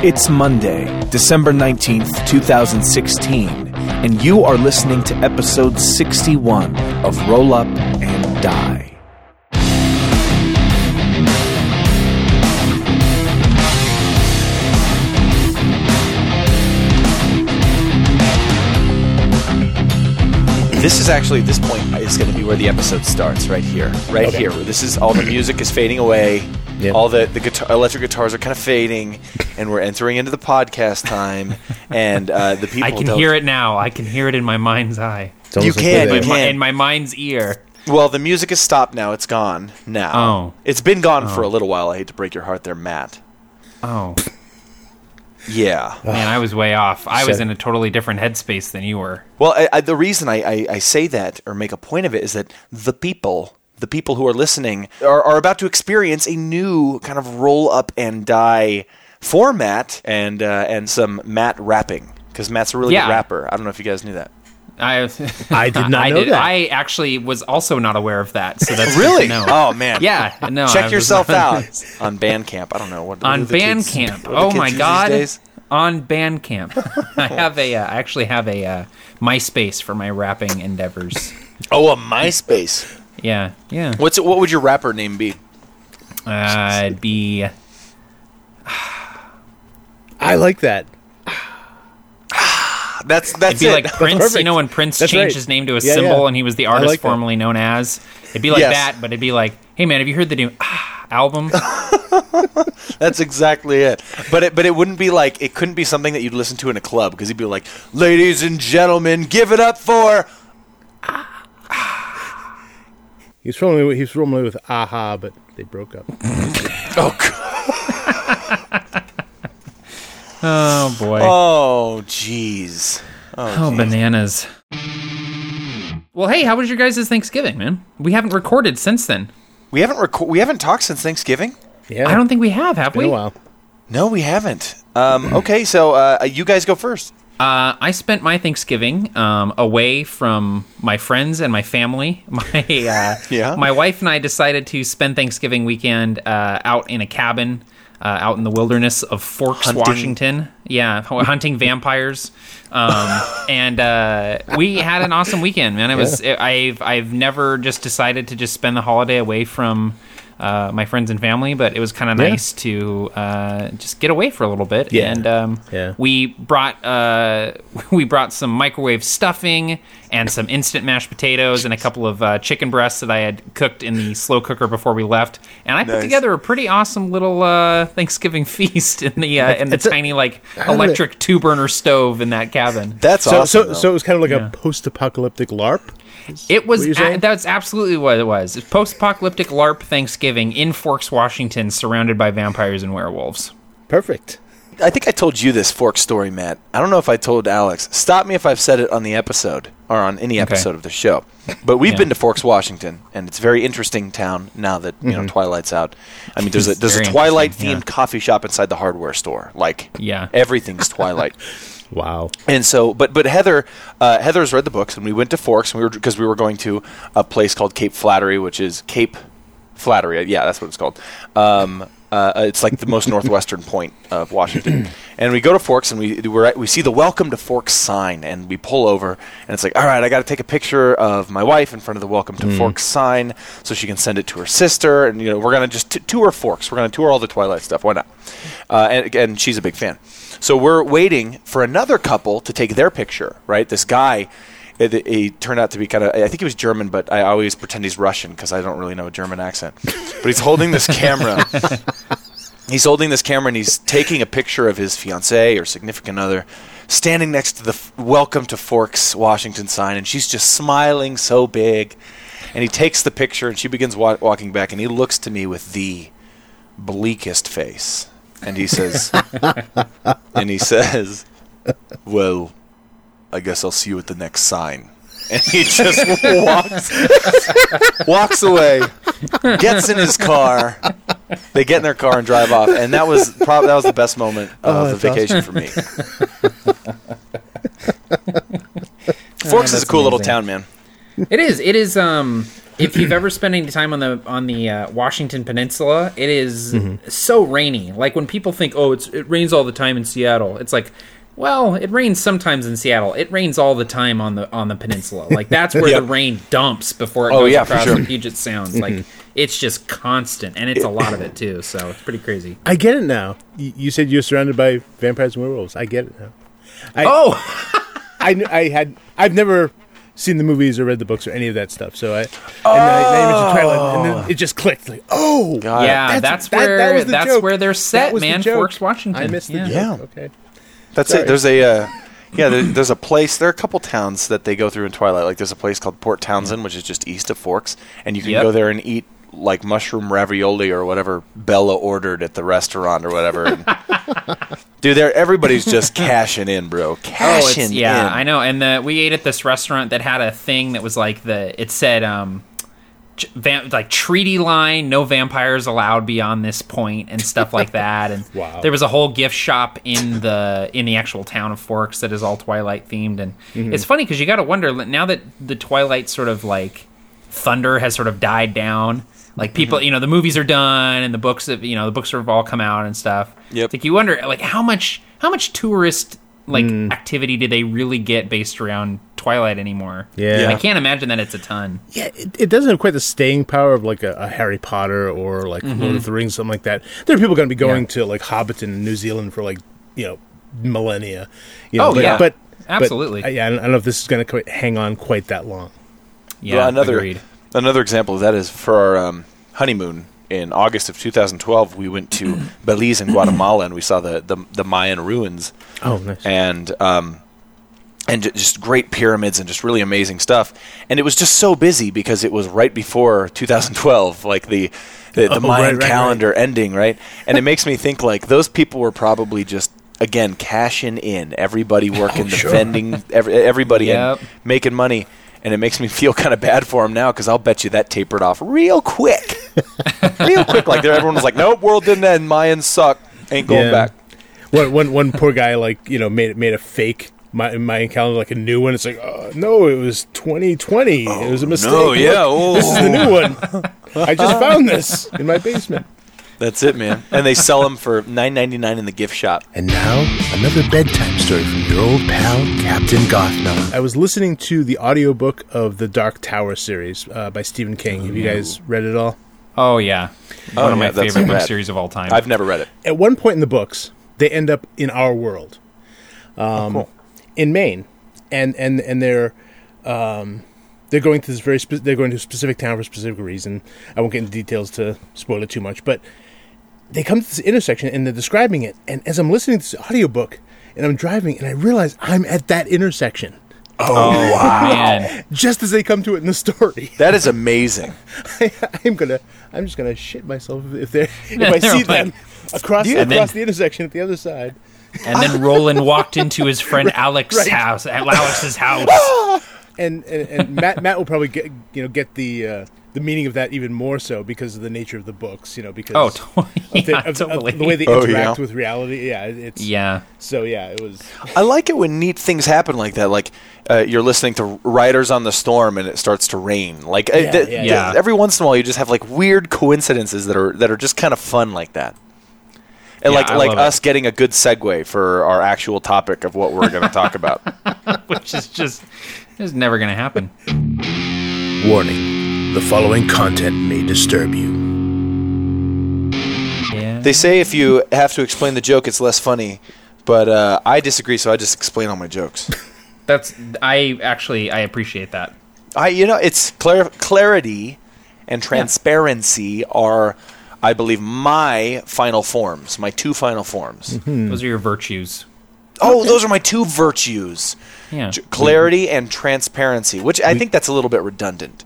It's Monday, December 19th, 2016, and you are listening to episode 61 of Roll Up and Die. This is actually at this point is going to be where the episode starts, right here, right here. Where this is all the music is fading away, Yep. all the the guitar, electric guitars are kind of fading, and we're entering into the podcast time, and uh, the people I can hear it now. I can hear it in my mind's eye. You can, you can. in my mind's ear. Well, the music has stopped now. It's gone now. Oh. it's been gone for a little while. I hate to break your heart, there, Matt. Oh Yeah. man, I was way off. I was in a totally different headspace than you were. Well, I, I, the reason I, I, I say that or make a point of it is that the people, the people who are listening, are, are about to experience a new kind of roll up and die format and uh, and some Matt rapping because Matt's a really Yeah. good rapper. I don't know if you guys knew that. I I did not I know that. I actually was also not aware of that. So that's good Really? to know. Oh man. Yeah. No. I Check was yourself out on Bandcamp. I don't know what on do the Bandcamp. what do the Oh my god. On Bandcamp, I have a. Uh, I actually have a uh, MySpace for my rapping endeavors. Oh, a MySpace. Yeah. Yeah. What's what would your rapper name be? Uh, it'd be. I like that. That's that's It'd be it. like Prince. You know when Prince That's changed right. his name to a Yeah, symbol yeah. and he was the artist like that. formerly known as. It'd be like Yes. that, but it'd be like, hey man, have you heard the new ah, album? That's exactly it. But it but it wouldn't be like it couldn't be something that you'd listen to in a club because he'd be like, "Ladies and gentlemen, give it up for." He's formerly he's formerly with Aha, but they broke up. Oh, God. oh boy. oh, jeez. Oh, bananas. Well, hey, how was your guys' Thanksgiving, man? We haven't recorded since then. We haven't reco- we haven't talked since Thanksgiving. Yeah, I don't think we have, have been we? a while. No, we haven't. Um, okay, so uh, you guys go first. Uh, I spent my Thanksgiving um, away from my friends and my family. My uh, Yeah? my wife and I decided to spend Thanksgiving weekend uh, out in a cabin uh, out in the wilderness of Forks, Hunting- Washington. Yeah, hunting vampires. Um, and uh, we had an awesome weekend, man. It was I've I've never just decided to just spend the holiday away from. Uh, my friends and family, but it was kind of Yeah. nice to uh, just get away for a little bit. Yeah. And um, Yeah. we brought uh, we brought some microwave stuffing and some instant mashed potatoes and a couple of uh, chicken breasts that I had cooked in the slow cooker before we left. And I put together a pretty awesome little uh, Thanksgiving feast in the uh, in the It's a- tiny like how did it- electric two burner stove in that cabin. That's So awesome. so so it was kind of like Yeah. a post-apocalyptic LARP. It was a- that's absolutely what it was. Post-apocalyptic LARP Thanksgiving in Forks, Washington, surrounded by vampires and werewolves. Perfect. I think I told you this fork story, Matt. I don't know if I told Alex. Stop me if I've said it on the episode or on any episode of the show. But we've Yeah. been to Forks, Washington, and it's a very interesting town now that you know mm-hmm. Twilight's out. I mean, there's a there's a Twilight themed yeah. coffee shop inside the hardware store. Like, Yeah. everything's Twilight. Wow. And so, but but Heather, uh, Heather's read the books, and we went to Forks, and we were because we were going to a place called Cape Flattery, which is Cape Flattery. Yeah, that's what it's called. Um, uh, it's like the most northwestern point of Washington. and we go to Forks, and we we're at, we see the Welcome to Forks sign, and we pull over, and it's like, all right, I got to take a picture of my wife in front of the Welcome to Forks sign, so she can send it to her sister, and you know, we're gonna just t- tour Forks. We're gonna tour all the Twilight stuff. Why not? Uh, and again, she's a big fan. So we're waiting for another couple to take their picture, right? This guy, it, it- he turned out to be kind of, I think he was German, but I always pretend he's Russian because I don't really know a German accent. But he's holding this camera. he's holding this camera and he's taking a picture of his fiancee or significant other standing next to the f- Welcome to Forks, Washington sign, and she's just smiling so big. And he takes the picture and she begins wa- walking back, and he looks to me with the bleakest face. And he says, and he says, "Well, I guess I'll see you at the next sign." And he just walks walks away, gets in his car. They get in their car and drive off, and that was prob- that was the best moment of Oh, the that's vacation for me. Forks is a that's cool little town, man. It is. It is. Um, if you've ever spent any time on the on the uh, Washington Peninsula, it is Mm-hmm. so rainy. Like when people think, "Oh, it's it rains all the time in Seattle," it's like, well, it rains sometimes in Seattle. It rains all the time on the on the peninsula. Like that's where Yep. the rain dumps before it Oh, goes yeah, across sure. the Puget Sounds. Like mm-hmm. it's just constant, and it's a lot of it too. So it's pretty crazy. I get it now. You, you said you're surrounded by vampires and werewolves. I get it now. I, Oh, I, I had I've never seen the movies or read the books or any of that stuff. So I and then I, then you Twilight, and then oh. it just clicked. Like, oh, God. yeah, That's- that's, where that was the that's joke. where they're That set, was the man. joke. Forks, Washington. I missed the yeah. joke. Yeah. Okay. That's Sorry. it. There's a uh, yeah. There, there's a place. There are a couple towns that they go through in Twilight. Like there's a place called Port Townsend, which is just east of Forks, and you can Yep. go there and eat like mushroom ravioli or whatever Bella ordered at the restaurant or whatever. And, dude, there everybody's just cashing in, bro. Oh, Cashing it's, yeah, in. I know. And the, we ate at this restaurant that had a thing that was like the it said um vam- like treaty line, no vampires allowed beyond this point and stuff like that. And Wow. there was a whole gift shop in the in the actual town of Forks that is all Twilight themed. And mm-hmm. it's funny because you got to wonder now that the Twilight sort of like thunder has sort of died down. Like people, mm-hmm. you know, the movies are done and the books have, you know, the books have all come out and stuff. Yep. It's like you wonder, like how much, how much tourist like activity do they really get based around Twilight anymore? Yeah. I can't imagine that it's a ton. Yeah, it, it doesn't have quite the staying power of like a, a Harry Potter or like Lord of the Rings, something like that. There are people going to be going Mm-hmm. Yeah. to like Hobbiton in New Zealand for like you know millennia. You know, Oh, but, yeah. but but, Absolutely. uh, yeah, I don't I don't know if this is going to hang on quite that long. Yeah, Well, another agreed. another example of that is for our um, honeymoon in August of 2012. We went to Belize and Guatemala, and we saw the the, the Mayan ruins. Oh, nice. and um, and just great pyramids and just really amazing stuff. And it was just so busy because it was right before 2012, like the the, the Oh, Mayan right, right, calendar ending, right? And it makes me think like those people were probably just again cashing in, everybody working the sure. vending, every, everybody Yep. and making money. And it makes me feel kind of bad for them now because I'll bet you that tapered off real quick, real quick. Like there, everyone was like, "Nope, world didn't end. Mayans suck. Ain't going Yeah. back." one, one, one poor guy like you know made made a fake my Mayan calendar like a new one. It's like oh, no, it was 2020. it was a mistake. no, yeah, Look, this is the new one. I just found this in my basement. That's it, man. And they sell them for nine ninety nine in the gift shop. And now, another bedtime story from your old pal, Captain Gothnog. I was listening to the audiobook of the Dark Tower series uh, by Stephen King. Have you guys read it all? Oh yeah, Oh, one of yeah, my favorite book series of all time. I've never read it. At one point in the books, they end up in our world, um, cool. in Maine, and and and they're um, they're going to this very spe- they're going to a specific town for a specific reason. I won't get into details to spoil it too much, but they come to this intersection and they're describing it. And as I'm listening to this audiobook and I'm driving, and I realize I'm at that intersection. Oh man, just as they come to it in the story. That is amazing. I, am gonna, I'm just gonna shit myself if they if I see them across across then- the intersection at the other side. and then Roland walked into his friend Alex's house, at Alex's house. And and, and Matt Matt will probably get you know get the uh, the meaning of that even more so because of the nature of the books. You know because Oh, totally. of the, Yeah, of- of the way they Oh, interact yeah. with reality. Yeah, it's yeah. So yeah, it was. I like it when neat things happen like that. Like uh, you're listening to Riders on the Storm and it starts to rain. Like uh, Yeah, th- yeah, th- every once in a while, you just have like weird coincidences that are that are just kind of fun like that. And Yeah, like I like love it. us getting a good segue for our actual topic of what we're going to talk about. Which is just is never gonna happen. Warning: the following content may disturb you. Yeah. They say if you have to explain the joke, it's less funny. But uh, I disagree, so I just explain all my jokes. That's I actually I appreciate that. I, you know, it's clar- clarity and transparency are, I believe, my final forms, my two final forms. Those are your virtues. Oh, those are my two virtues: Yeah. J- clarity and transparency. Which I think that's a little bit redundant,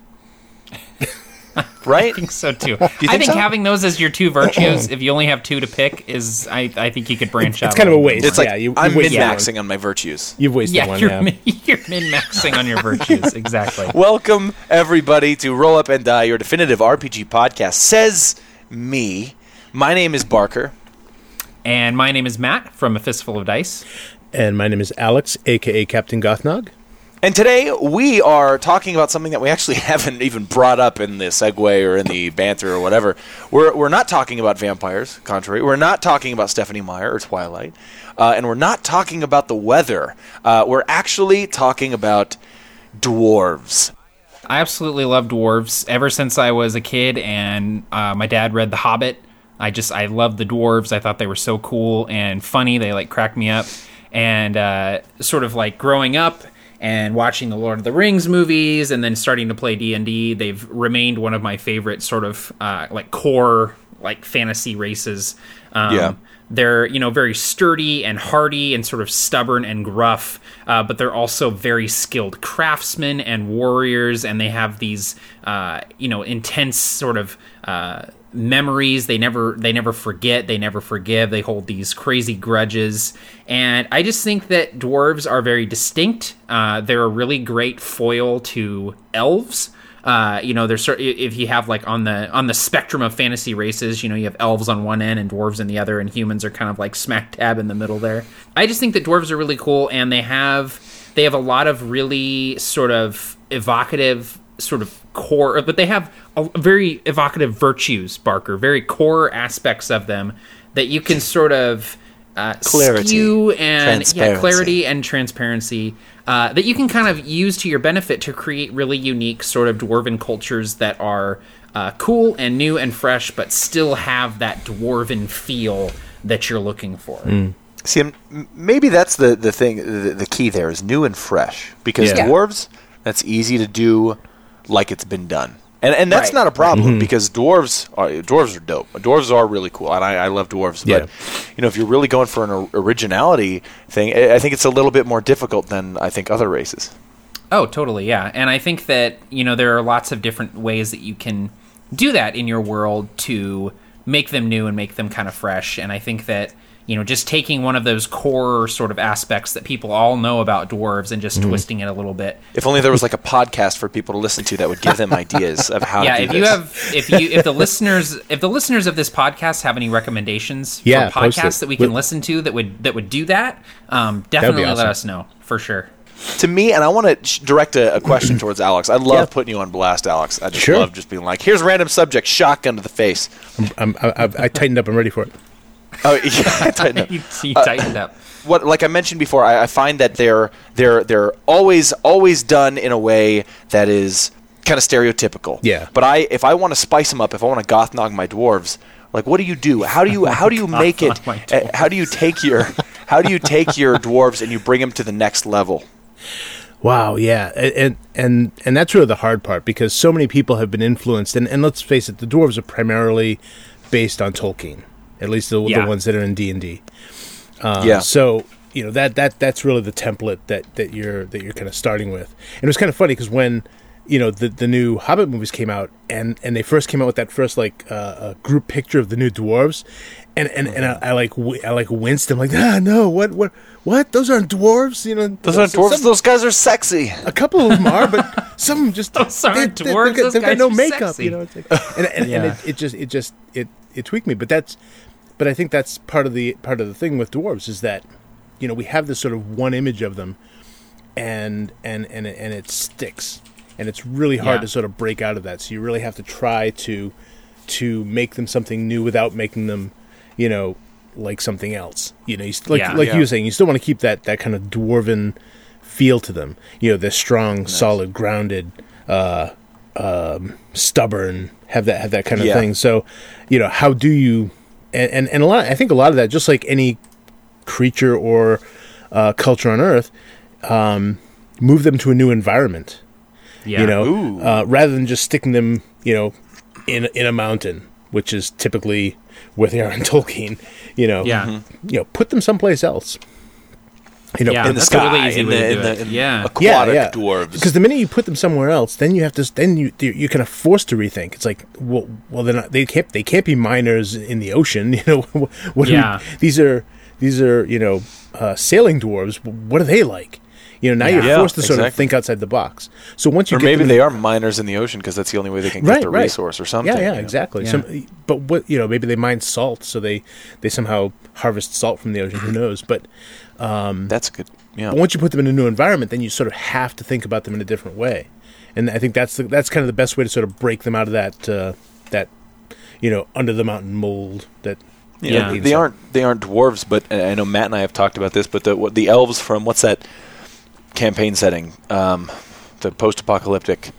right? I think so too. you I think think so? having those as your two virtues, if you only have two to pick, is I, I think you could branch out. It's kind of a waste. It's like yeah, you, I'm min maxing on my virtues. You've wasted Yeah, one. you're yeah. min, you're min maxing on your virtues exactly. Welcome everybody to Roll Up and Die, your definitive RPG podcast. Says me. My name is Barker. And my name is Matt from A Fistful of Dice. And my name is Alex, aka Captain Gothnog. And today we are talking about something that we actually haven't even brought up in the segue or in the banter or whatever. We're, we're not talking about vampires, contrary. We're not talking about Stephenie Meyer or Twilight. Uh, and we're not talking about the weather. Uh, we're actually talking about dwarves. I absolutely love dwarves ever since I was a kid, and uh, my dad read The Hobbit. I just I loved the dwarves. I thought they were so cool and funny. They like cracked me up, and uh, sort of like growing up and watching the Lord of the Rings movies, and then starting to play D and D. They've remained one of my favorite sort of uh, like core like fantasy races. Um, Yeah. they're you know very sturdy and hardy and sort of stubborn and gruff uh, but they're also very skilled craftsmen and warriors and they have these uh, you know intense sort of uh, memories. They never they never forget. They never forgive. They hold these crazy grudges. And i just think that dwarves are very distinct. Uh, they're a really great foil to elves. Uh, you know, there's if you have like on the on the spectrum of fantasy races, you know, you have elves on one end and dwarves on the other, and humans are kind of like smack dab in the middle there. I just think that dwarves are really cool, and they have they have a lot of really sort of evocative sort of core, but they have a, very evocative virtues, Barker, very core aspects of them that you can sort of uh, Clarity. skew and yeah, Transparency. clarity and transparency uh, that you can kind of use to your benefit to create really unique sort of dwarven cultures that are uh, cool and new and fresh, but still have that dwarven feel that you're looking for. See, m- m- maybe that's the, the thing, the, the key there is new and fresh. Because Yeah. dwarves, that's easy to do like it's been done. And, and that's Right. not a problem mm-hmm. because dwarves are dwarves are dope. Dwarves are really cool, and I, I love dwarves. Yeah. But you know, if you're really going for an originality thing, I I think it's a little bit more difficult than I think other races. Oh, totally, yeah. And I think that, you know, there are lots of different ways that you can do that in your world to make them new and make them kind of fresh. And I think that, you know, just taking one of those core sort of aspects that people all know about dwarves and just twisting it a little bit. If only there was like a podcast for people to listen to that would give them ideas of how yeah, to if do you have if you if the listeners if the listeners of this podcast have any recommendations Yeah, for podcasts that we can listen to that would that would do that, um, definitely awesome. let us know for sure. to me, and I want to sh- direct a, a question towards Alex. I love Yeah. putting you on blast, Alex. I just Sure. love just being like, "Here's a random subject, shotgun to the face." I'm, I, I, I tightened up. I'm ready for it. Oh, yeah, I know. You, you tightened up. what like I mentioned before, I, I find that they're they're they're always always done in a way that is kind of stereotypical. Yeah. But I if I want to spice them up, if I want to goth nog my dwarves, like what do you do? How do you how do you make it? Goth nog my uh, How do you take your how do you take your dwarves and you bring them to the next level? Wow, yeah, and and and that's really the hard part because so many people have been influenced, and, and let's face it, the dwarves are primarily based on Tolkien, at least the, Yeah. the ones that are in D and D. yeah. So you know that that that's really the template that that you're that you're kind of starting with. And it was kind of funny because when you know the the new Hobbit movies came out, and and they first came out with that first like uh, uh, group picture of the new dwarves, and and, and I, I like w- I like winced. I'm like, ah, no, what what what? Those aren't dwarves, you know. Those aren't dwarves. some- those guys are sexy. a couple of them are, but some of them just Those aren't they, they, dwarves, They've got, those they've got no are makeup, sexy. you know. It's like, and and, Yeah. and it, it just it just it it tweaked me, but that's but I think that's part of the part of the thing with dwarves is that you know we have this sort of one image of them, and and and it, and it sticks, and it's really hard Yeah. to sort of break out of that. So you really have to try to to make them something new without making them, you know, like something else. You know, you, st- like Yeah. like Yeah. you were saying, you still want to keep that that kind of dwarven feel to them. You know, they're strong, solid, grounded, uh, um, stubborn, have that have that kind of Yeah. thing. So, you know, how do you? And, and and a lot, I think a lot of that, just like any creature or uh, culture on Earth, um, move them to a new environment. Yeah. You know, Ooh. uh, rather than just sticking them, you know, in in a mountain, which is typically where they are in Tolkien. You know, Yeah. you know, put them someplace else. You know, Yeah, in the that's a really sky, easy in the, in the in Yeah. aquatic dwarves. Because the minute you put them somewhere else, then you have to. Then you you kind of forced to rethink. It's like, well, well, they're not. They can't. They can't be miners in the ocean. You know, what? do we- Yeah. these are these are you know uh, sailing dwarves. What are they like? You know, now Yeah. you're Yeah, forced to sort of think outside the box. So once you or get maybe them- they are miners in the ocean because that's the only way they can get right, the right. resource or something. Yeah, yeah, you know? exactly. Yeah. Some, but what you know, maybe they mine salt, so they they somehow harvest salt from the ocean. Who knows? But That's good. Yeah. But once you put them in a new environment, then you sort of have to think about them in a different way, and I think that's the, that's kind of the best way to sort of break them out of that uh, that you know under the mountain mold that. You know, Yeah. they aren't they aren't dwarves, but uh, I know Matt and I have talked about this. But the what, the elves from what's that campaign setting? Um, the post-apocalyptic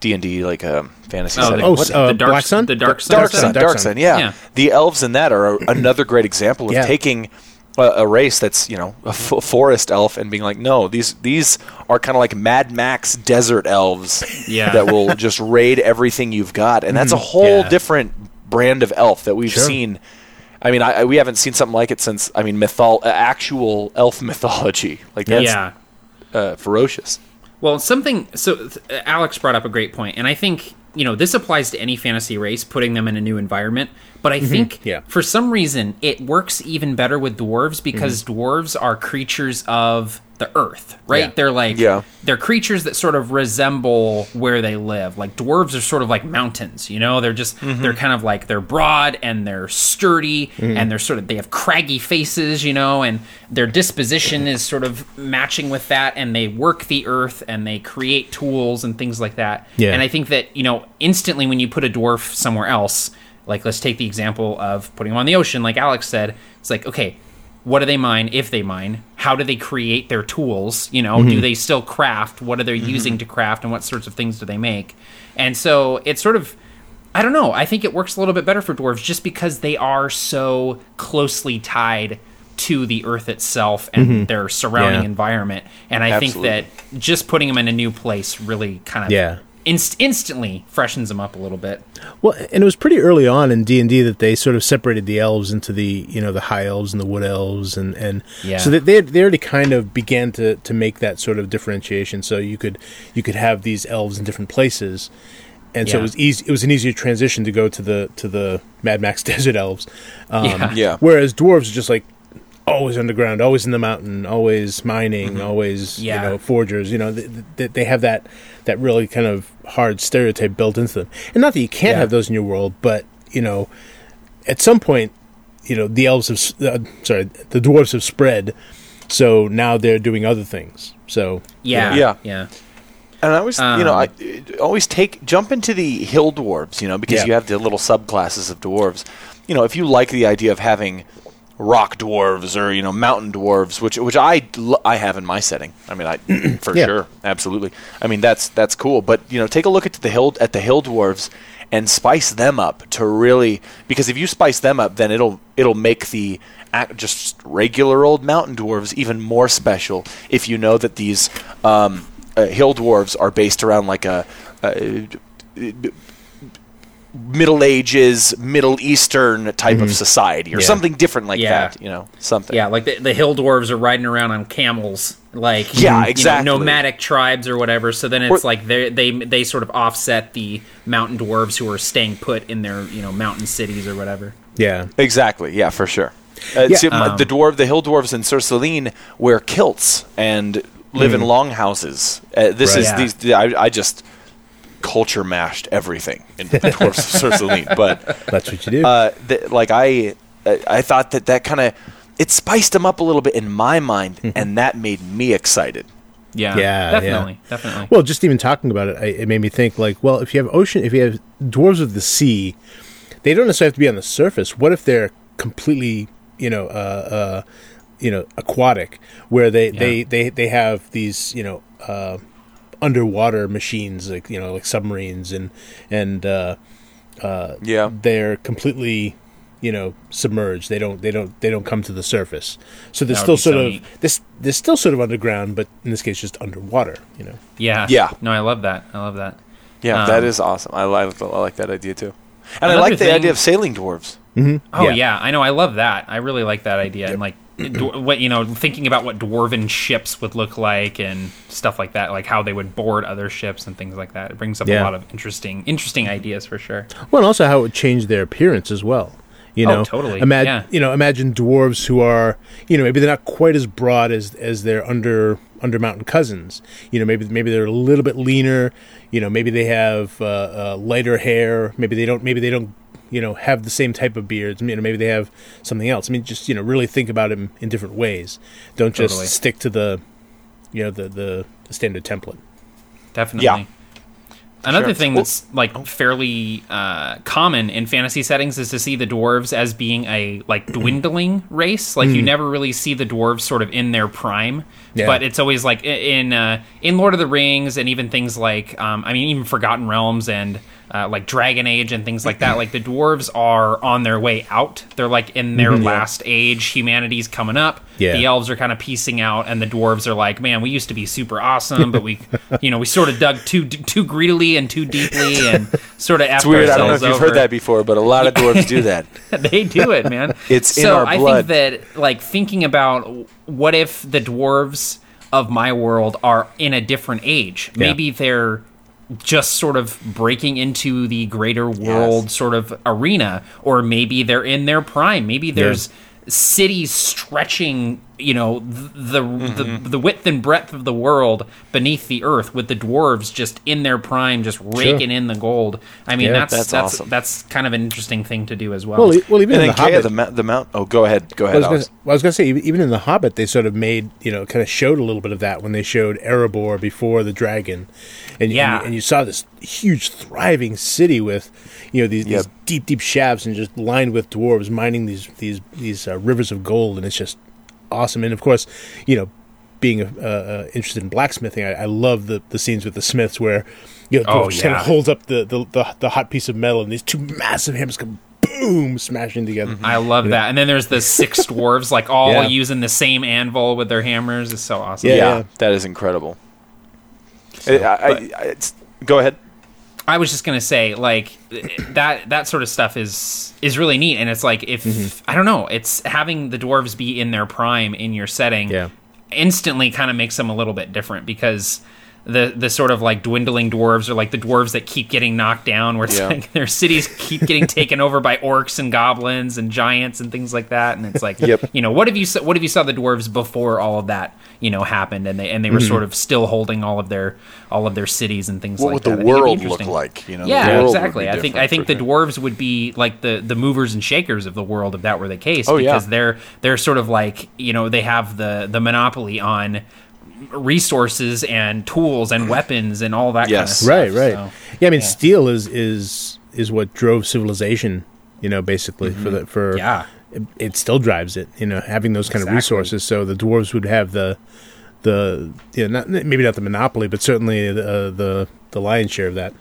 D and D like um, fantasy Oh, setting. the, Oh, What- uh, the dark, Black Sun? The dark sun. Dark Sun, Sun, Dark Dark Sun. Sun, yeah. Yeah. The elves in that are another great example of Yeah. taking a, a race that's you know a f- forest elf and being like, no, these these are kind of like Mad Max desert elves Yeah. that will just raid everything you've got, and that's a whole Yeah. different brand of elf that we've Sure. seen. I mean, I, I, we haven't seen something like it since I mean, mythol- uh, actual elf mythology. Like that's yeah. Uh, ferocious. Well, something. So Alex brought up a great point, and I think you know this applies to any fantasy race, putting them in a new environment. But I think Yeah. for some reason it works even better with dwarves because dwarves are creatures of the earth, right? Yeah. They're like Yeah. they're creatures that sort of resemble where they live. Like dwarves are sort of like mountains, you know? They're just mm-hmm. they're kind of like they're broad and they're sturdy mm-hmm. and they're sort of they have craggy faces, you know, and their disposition is sort of matching with that and they work the earth and they create tools and things like that. Yeah. And I think that, you know, instantly when you put a dwarf somewhere else, like let's take the example of putting them on the ocean, like Alex said, it's like, okay, what do they mine if they mine? How do they create their tools? You know do mhm. they still craft? What are they mm-hmm. using to craft and what sorts of things do they make? And so it's sort of i don't know i think it works a little bit better for dwarves just because they are so closely tied to the earth itself and mm-hmm. their surrounding Yeah. environment. And i Absolutely. think that just putting them in a new place really kind of Yeah. Inst- instantly freshens them up a little bit Well, and it was pretty early on in D and D that they sort of separated the elves into the you know the high elves and the wood elves, and and Yeah. so that they they already kind of began to to make that sort of differentiation. So you could you could have these elves in different places, and so it was easy. It was an easier transition to go to the to the Mad Max Desert elves. Um, Yeah. Yeah. Whereas dwarves are just like always underground, always in the mountain, always mining, always Yeah. you know forgers. You know they, they, they have that that really kind of hard stereotype built into them. And not that you can't Yeah. have those in your world, but you know, at some point, you know, the elves have uh, sorry, the dwarves have spread, so now they're doing other things. So yeah Yeah. yeah And I always, you know, Um, I uh, always take jump into the hill dwarves, you know, because Yeah. you have the little subclasses of dwarves. You know, if you like the idea of having rock dwarves or you know mountain dwarves, which which I I have in my setting. I mean, I for Yeah. sure, absolutely. I mean, that's that's cool. But you know, take a look at the hill at the hill dwarves and spice them up to really because if you spice them up, then it'll it'll make the just regular old mountain dwarves even more special if you know that these um, uh, hill dwarves are based around like a, a Middle Ages, Middle Eastern type of society or Yeah. something different like Yeah. that. You know, something. Yeah, like the, the hill dwarves are riding around on camels, like Yeah, you know, exactly. nomadic tribes or whatever. So then it's Or- like they they they sort of offset the mountain dwarves who are staying put in their you know mountain cities or whatever. yeah, Exactly. Yeah, for sure. Uh, Yeah. see, Um, the dwarf, the hill dwarves in Sursaline wear kilts and live in longhouses. Uh, this Right. is Yeah. these. I, I just culture mashed everything in the dwarves of Sursaline, but that's what you do. uh, th- like I, I I thought that that kind of it spiced them up a little bit in my mind, and that made me excited. Yeah, Yeah, definitely, definitely. Well, just even talking about it, I, it made me think like, well, if you have ocean, if you have dwarves of the sea, they don't necessarily have to be on the surface. What if they're completely, you know, uh, uh, you know, aquatic, where they, they, they, they have these, you know, uh, underwater machines like you know, like submarines, and and uh, Yeah, they're completely you know submerged they don't they don't they don't come to the surface so they're still sort so of neat. this they're still sort of underground but in this case just underwater you know yeah, Yeah. No, I love that. I love that. yeah, Um, that is awesome. I like I like that idea too, and I Another like the thing- idea of sailing dwarves. Oh Yeah. yeah. I know. I love that. I really like that idea. And like, dwar- what you know, thinking about what dwarven ships would look like and stuff like that, like how they would board other ships and things like that. It brings up Yeah. a lot of interesting, interesting ideas for sure. Well, and also how it would change their appearance as well. You Oh, know, totally. Imagine, Yeah. you know, imagine dwarves who are, you know, maybe they're not quite as broad as as their under under mountain cousins. You know, maybe maybe they're a little bit leaner. You know, maybe they have uh, uh, lighter hair. Maybe they don't. Maybe they don't. You know have the same type of beards. You know, maybe they have something else. I mean, just you know, really think about it in, in different ways. Don't just Totally. stick to the, you know, the the, the standard template. Definitely. Yeah. Another Sure. thing Well- that's like fairly uh, common in fantasy settings is to see the dwarves as being a like dwindling race. Like you never really see the dwarves sort of in their prime, Yeah. but it's always like in uh, in Lord of the Rings and even things like um, I mean even Forgotten Realms and uh, like Dragon Age and things like that. Like the dwarves are on their way out. They're like in their last age. Humanity's coming up. Yeah. The elves are kind of piecing out, and the dwarves are like, "Man, we used to be super awesome, but we, you know, we sort of dug too too greedily and too deeply, and sort of It's weird. I don't know if you've over. heard that before, but a lot of dwarves do that. they do it, man. It's in so I think that like thinking about what if the dwarves of my world are in a different age? Maybe they're just sort of breaking into the greater world sort of arena, or maybe they're in their prime. Maybe there's cities stretching you know th- the, Mm-hmm. the the width and breadth of the world beneath the earth with the dwarves just in their prime just raking in the gold i mean Yeah, that's that's that's awesome. that's kind of an interesting thing to do as well Well, well, even And in the Hobbit, the, ma- the mount. Oh, go ahead. Go I ahead. was, gonna, well, I was gonna say, even in the Hobbit, they sort of made you know, kind of showed a little bit of that when they showed Erebor before the dragon, and you- Yeah. and, you, and you saw this huge thriving city with, you know, these, Yep. these deep, deep shafts and just lined with dwarves mining these these these uh, rivers of gold, and it's just awesome. And of course, you know, being uh, uh, interested in blacksmithing, I, I love the the scenes with the smiths where. You know, Oh, dwarf just kind of holds up the, the, the, the hot piece of metal, and these two massive hammers come boom, smashing together. I love that. And then there's the six dwarves, like all Yeah. using the same anvil with their hammers. It's so awesome. Yeah. yeah, that is incredible. I, I, I, it's, go ahead. I was just gonna say, like that that sort of stuff is is really neat, and it's like if Mm-hmm. I don't know, it's having the dwarves be in their prime in your setting. Yeah. instantly kind of makes them a little bit different because the the sort of like dwindling dwarves or like the dwarves that keep getting knocked down where it's Yeah. like their cities keep getting taken over by orcs and goblins and giants and things like that and it's like Yep. you know what if you saw, what if you saw the dwarves before all of that you know happened and they and they Mm-hmm. were sort of still holding all of their all of their cities and things What like would that the I it'd be world look like? You know, Yeah, exactly. I think I think the dwarves would be like the the movers and shakers of the world if that were the case. Oh, yeah. because they're they're sort of like you know they have the the monopoly on resources and tools and weapons and all that Yes. kind of right stuff. right So, yeah i mean yeah. steel is is is what drove civilization you know basically for the for Mm-hmm. Yeah. it, it still drives it you know having those kind Exactly. of resources so the dwarves would have the the you know, not maybe not the monopoly but certainly the the the lion's share of that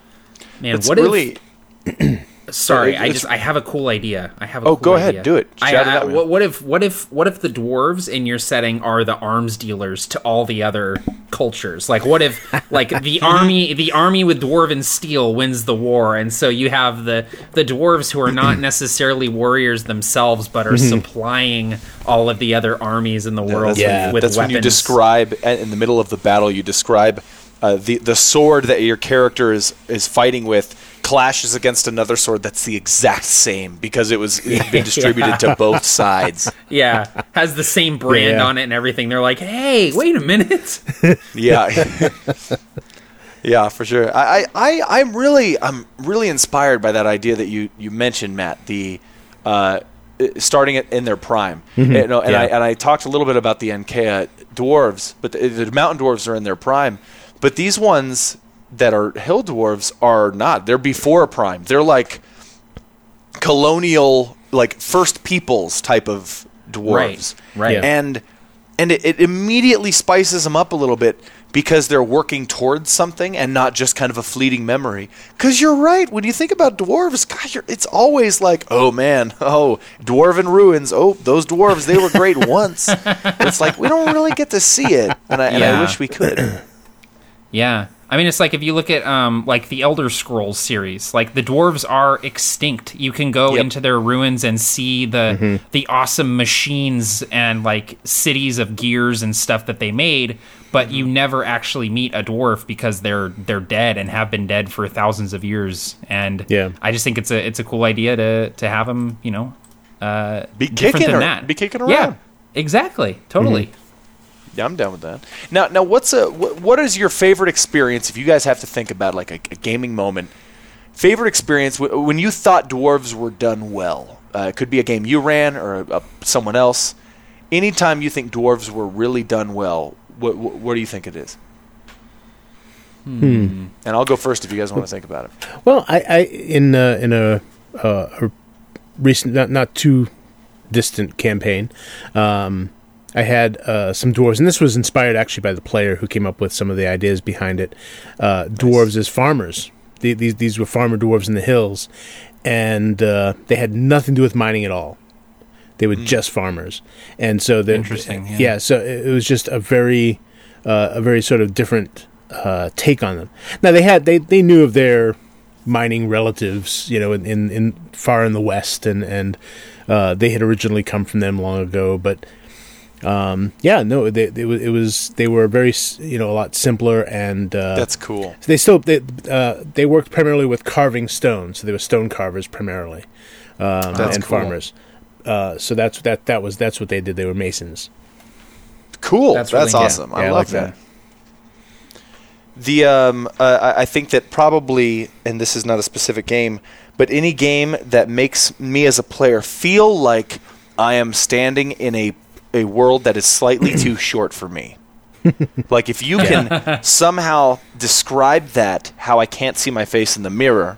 man, It's what really if? Sorry, I just I have a cool idea. I have a Oh, cool go ahead, idea. do it. I, I- out, what, what if what if what if the dwarves in your setting are the arms dealers to all the other cultures? Like what if like the army the army with dwarven steel wins the war, and so you have the the dwarves who are not necessarily warriors themselves, but are supplying all of the other armies in the world that's, with, with that's when weapons. you describe in the middle of the battle. You describe uh, the the sword that your character is is fighting with clashes against another sword that's the exact same because it was it's been distributed to both sides. yeah, has the same brand Yeah. on it and everything. They're like, hey, wait a minute. Yeah. yeah, for sure. I, I, I, I'm really I'm really inspired by that idea that you, you mentioned, Matt, the uh, starting it in their prime. You know, and I Yeah. and I talked a little bit about the Enkea dwarves, but the, the mountain dwarves are in their prime. But these ones that are hill dwarves are not. They're before prime. They're like colonial like first peoples type of dwarves. Right, right. Yeah. And and it, it immediately spices them up a little bit because they're working towards something and not just kind of a fleeting memory. Because you're right, when you think about dwarves, God, you're, it's always like, oh man, oh dwarven ruins, oh those dwarves, they were great once. It's like we don't really get to see it, and I, and I wish we could. Yeah. I mean, it's like if you look at um, like the Elder Scrolls series, like the dwarves are extinct. You can go Yep. into their ruins and see the the awesome machines and like cities of gears and stuff that they made, but you never actually meet a dwarf because they're they're dead and have been dead for thousands of years. And Yeah. I just think it's a it's a cool idea to to have them, you know, uh, Be different kicking than ar- that. be kicking around. Yeah, exactly, totally. Yeah, I'm down with that. Now, now, what's a what, what is your favorite experience if you guys have to think about like a, a gaming moment? favorite experience w- when you thought dwarves were done well. Uh, it could be a game you ran or a, a, someone else. Anytime you think dwarves were really done well, what, what, what do you think it is? Hmm. And I'll go first if you guys want to think about it. Well, I, I in uh, in a, uh, a recent, not not too distant campaign, um, I had uh, some dwarves, and this was inspired actually by the player who came up with some of the ideas behind it. Uh, dwarves as farmers. The, these these were farmer dwarves in the hills, and uh, they had nothing to do with mining at all. They were just farmers, and so the Interesting, yeah. yeah. So it, it was just a very uh, a very sort of different uh, take on them. Now they had they they knew of their mining relatives, you know, in in, in far in the west, and and uh, they had originally come from them long ago, but. Um, yeah, no, they, they, it was they were very you know a lot simpler and uh, That's cool. they still they uh, they worked primarily with carving stone, so they were stone carvers primarily, um, That's and cool. farmers. Uh, so that's that that was that's what they did. They were masons. Cool. That's That's, really- awesome. Yeah, I I love like that. that. The um, uh, I I think that probably, and this is not a specific game, but any game that makes me as a player feel like I am standing in a a world that is slightly too short for me. like if you can somehow describe that, how I can't see my face in the mirror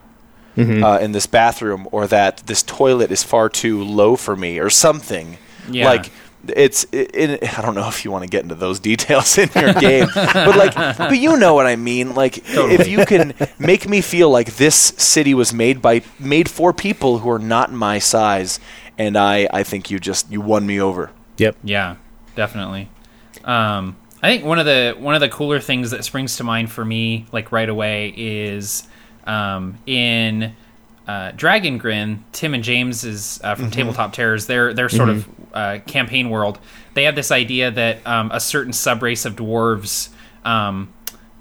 uh, in this bathroom, or that this toilet is far too low for me, or something. Yeah. Like it's it, it, I don't know if you want to get into those details in your game, but like, but you know what I mean. Like, if you can make me feel like this city was made by made for people who are not my size, and I I think you just you won me over. Yep. Yeah, definitely. Um, I think one of the one of the cooler things that springs to mind for me, like right away, is um, in uh, Dragon Grin. Tim and James is uh, from Tabletop Terrors. Their their sort of uh, campaign world. They had this idea that um, a certain subrace of dwarves, um,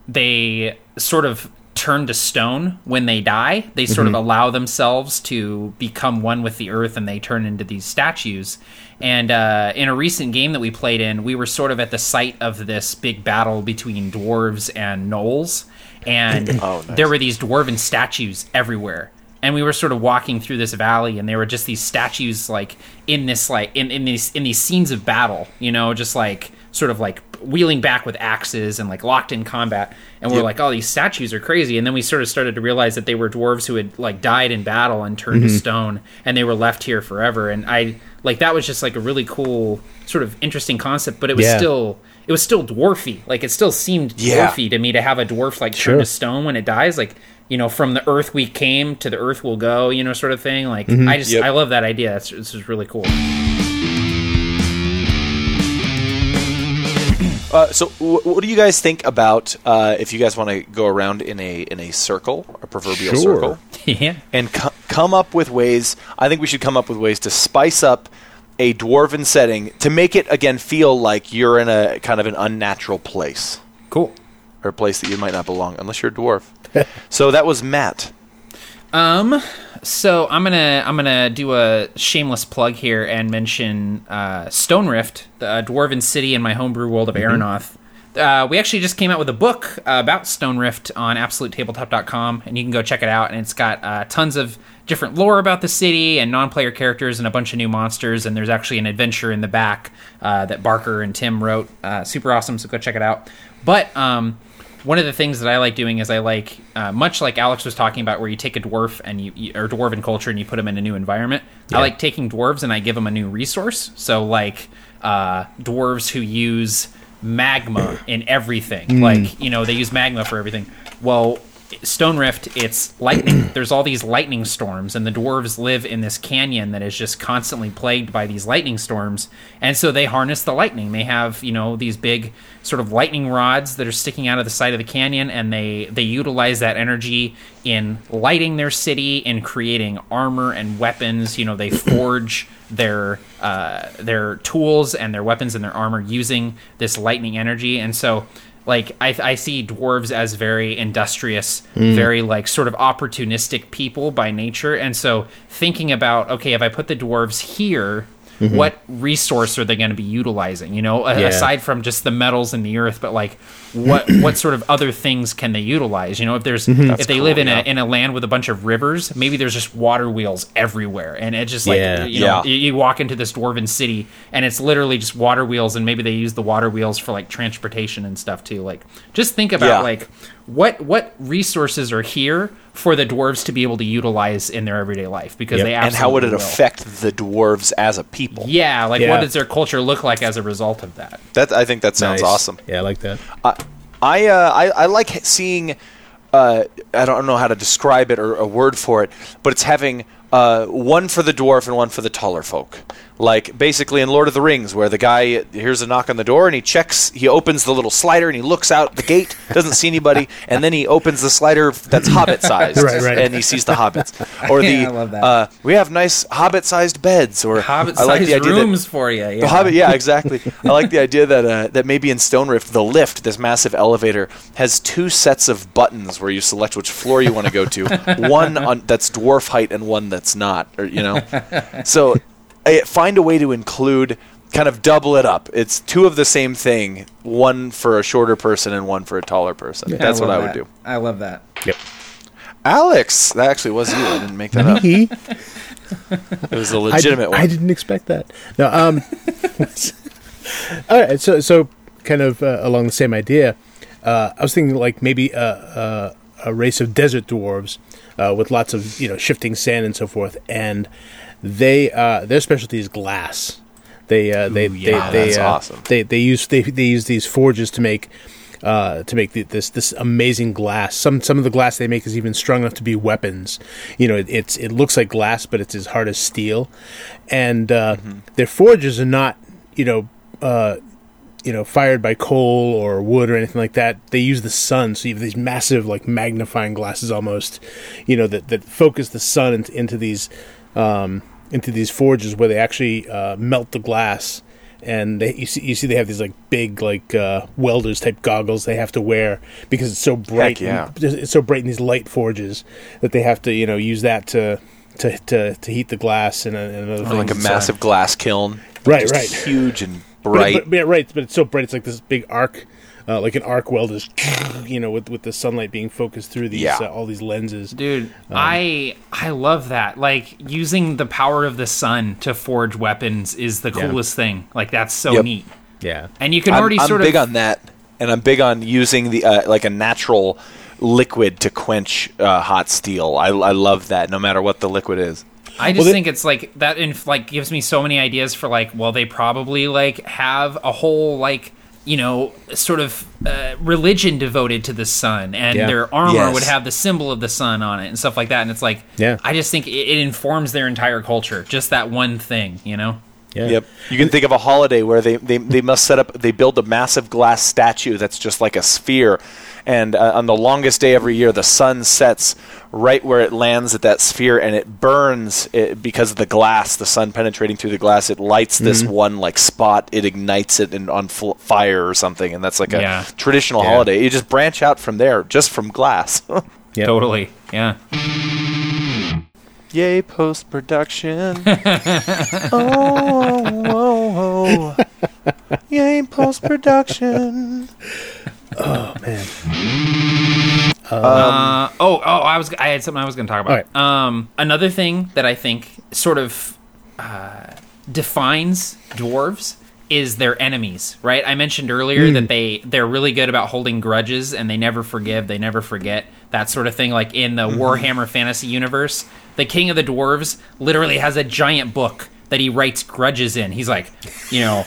they sort of turn to stone when they die. They sort of allow themselves to become one with the earth and they turn into these statues. And uh, in a recent game that we played in, we were sort of at the site of this big battle between dwarves and gnolls. And Oh, nice. there were these dwarven statues everywhere. And we were sort of walking through this valley, and there were just these statues, like in this, like in, in these in these scenes of battle, you know, just like sort of like wheeling back with axes and like locked in combat and we're Yep. like oh these statues are crazy and then we sort of started to realize that they were dwarves who had like died in battle and turned to mm-hmm. stone and they were left here forever and i like that was just like a really cool sort of interesting concept but it was Yeah. still it was still dwarfy like it still seemed Yeah. dwarfy to me to have a dwarf like turn Sure. to stone when it dies like you know from the earth we came to the earth we'll go you know sort of thing like mm-hmm. i just Yep. i love that idea That's this is really cool Uh, so, wh- what do you guys think about uh, if you guys want to go around in a in a circle, a proverbial Sure. circle? yeah and co- come up with ways. I think we should come up with ways to spice up a dwarven setting to make it again feel like you're in a kind of an unnatural place cool or a place that you might not belong unless you're a dwarf. so that was Matt. Um, so I'm gonna I'm gonna do a shameless plug here and mention uh, Stone Rift, the uh, dwarven city in my homebrew world of Aeronoth. Uh, we actually just came out with a book uh, about Stone Rift on AbsoluteTabletop.com, and you can go check it out. And it's got uh, tons of different lore about the city and non-player characters and a bunch of new monsters. And there's actually an adventure in the back uh, that Barker and Tim wrote. Uh, super awesome, so go check it out. But um, one of the things that I like doing is I like, uh, much like Alex was talking about, where you take a dwarf and you, or dwarven culture and you put them in a new environment. I like taking dwarves and I give them a new resource. So like uh, dwarves who use magma in everything, like you know they use magma for everything. Well, Stone Rift, it's lightning. There's all these lightning storms, and the dwarves live in this canyon that is just constantly plagued by these lightning storms. And so they harness the lightning. They have, you know, these big sort of lightning rods that are sticking out of the side of the canyon, and they they utilize that energy in lighting their city, in creating armor and weapons. You know, they forge their uh, their tools and their weapons and their armor using this lightning energy, and so like I, I see dwarves as very industrious very like sort of opportunistic people by nature. And so thinking about okay if i put the dwarves here Mm-hmm. what resource are they going to be utilizing? You know, Yeah. aside from just the metals in the earth, but like what what sort of other things can they utilize? You know, if there's mm-hmm. if they live in a in a land with a bunch of rivers, maybe there's just water wheels everywhere, and it just like Yeah. you know Yeah. you, walk into this dwarven city and it's literally just water wheels, and maybe they use the water wheels for like transportation and stuff too. Like just think about Yeah. like what what resources are here for the dwarves to be able to utilize in their everyday life because Yep. they and how would it will. affect the dwarves as a people? Yeah, like Yeah. what does their culture look like as a result of that? That I think that sounds Nice. awesome. Yeah, I like that. I uh, I, I like seeing. Uh, I don't know how to describe it or a word for it, but it's having uh, one for the dwarf and one for the taller folk. Like basically in Lord of the Rings, where the guy hears a knock on the door and he checks, he opens the little slider and he looks out the gate, doesn't see anybody, and then he opens the slider that's hobbit sized, Right, right. and he sees the hobbits. Or the Yeah, I love that. Uh, we have nice hobbit sized beds, or Hobbit I like sized the idea that- rooms for you. Yeah. the Hobbit, yeah, exactly. I like the idea that uh, that maybe in Stone Rift, the lift, this massive elevator, has two sets of buttons where you select which floor you want to go to. one on, that's dwarf height and one that's not, or you know. So, uh, find a way to include, kind of double it up. It's two of the same thing, one for a shorter person and one for a taller person. that's what I would do. I love that. Yep. Alex, that actually was you. I didn't make that up. It was a I, legitimate did, one. I didn't expect that. No. Um. all right. So so kind of uh, along the same idea. Uh, I was thinking like maybe a, a, a race of desert dwarves uh, with lots of you know shifting sand and so forth, and they uh, their specialty is glass. They uh, they yeah, they, they that's uh, awesome. They they use they, they use these forges to make. Uh, to make the, this this amazing glass, some some of the glass they make is even strong enough to be weapons. You know, it, it's it looks like glass, but it's as hard as steel. And uh, their forges are not, you know, uh, you know, fired by coal or wood or anything like that. They use the sun, so you have these massive, like magnifying glasses almost, you know, that that focus the sun into, into these um, into these forges where they actually uh, melt the glass. And they, you see, you see, they have these like big, like uh, welders type goggles they have to wear because it's so bright. yeah. and- it's so bright in these light forges that they have to, you know, use that to to to, to heat the glass and, and other Or things. like a massive glass kiln. Right, right. Huge and But- bright. But, yeah, right. But it's so bright. It's like this big arc, uh, like an arc weld is, you know, with with the sunlight being focused through these Yeah. uh, all these lenses. Dude, Um, I I love that. Like using the power of the sun to forge weapons is the Yeah. coolest thing. Like that's so Yep. neat. Yeah. And you can I'm, already I'm sort big of on that, and I'm big on using the uh, like a natural liquid to quench uh, hot steel. I, I love that, no matter what the liquid is. I just Well, think it's like that. In like gives me so many ideas for like. Well, they probably like have a whole like you know sort of uh, religion devoted to the sun, and Yeah. their armor Yes. would have the symbol of the sun on it and stuff like that. And it's like, Yeah. I just think it, it informs their entire culture. Just that one thing, you know. Yeah. Yep. You can think of a holiday where they, they, they must set up, they build a massive glass statue that's just like a sphere. And uh, on the longest day every year, the sun sets right where it lands at that sphere and it burns it, because of the glass, the sun penetrating through the glass. It lights this one like spot, it ignites it in, on fl- fire or something. And that's like a Yeah. traditional Yeah. holiday. You just branch out from there, just from glass. Totally. Yeah. Yay, post production. oh, oh, oh. Yay, post production. Oh man. uh, oh, oh, I was I had something I was going to talk about. All Um, another thing that I think sort of uh, defines dwarves is their enemies, right? I mentioned earlier that hmm. they they're really good about holding grudges and they never forgive, they never forget that sort of thing. Like in the mm-hmm. Warhammer Fantasy universe, the King of the Dwarves literally has a giant book that he writes grudges in. He's like, you know.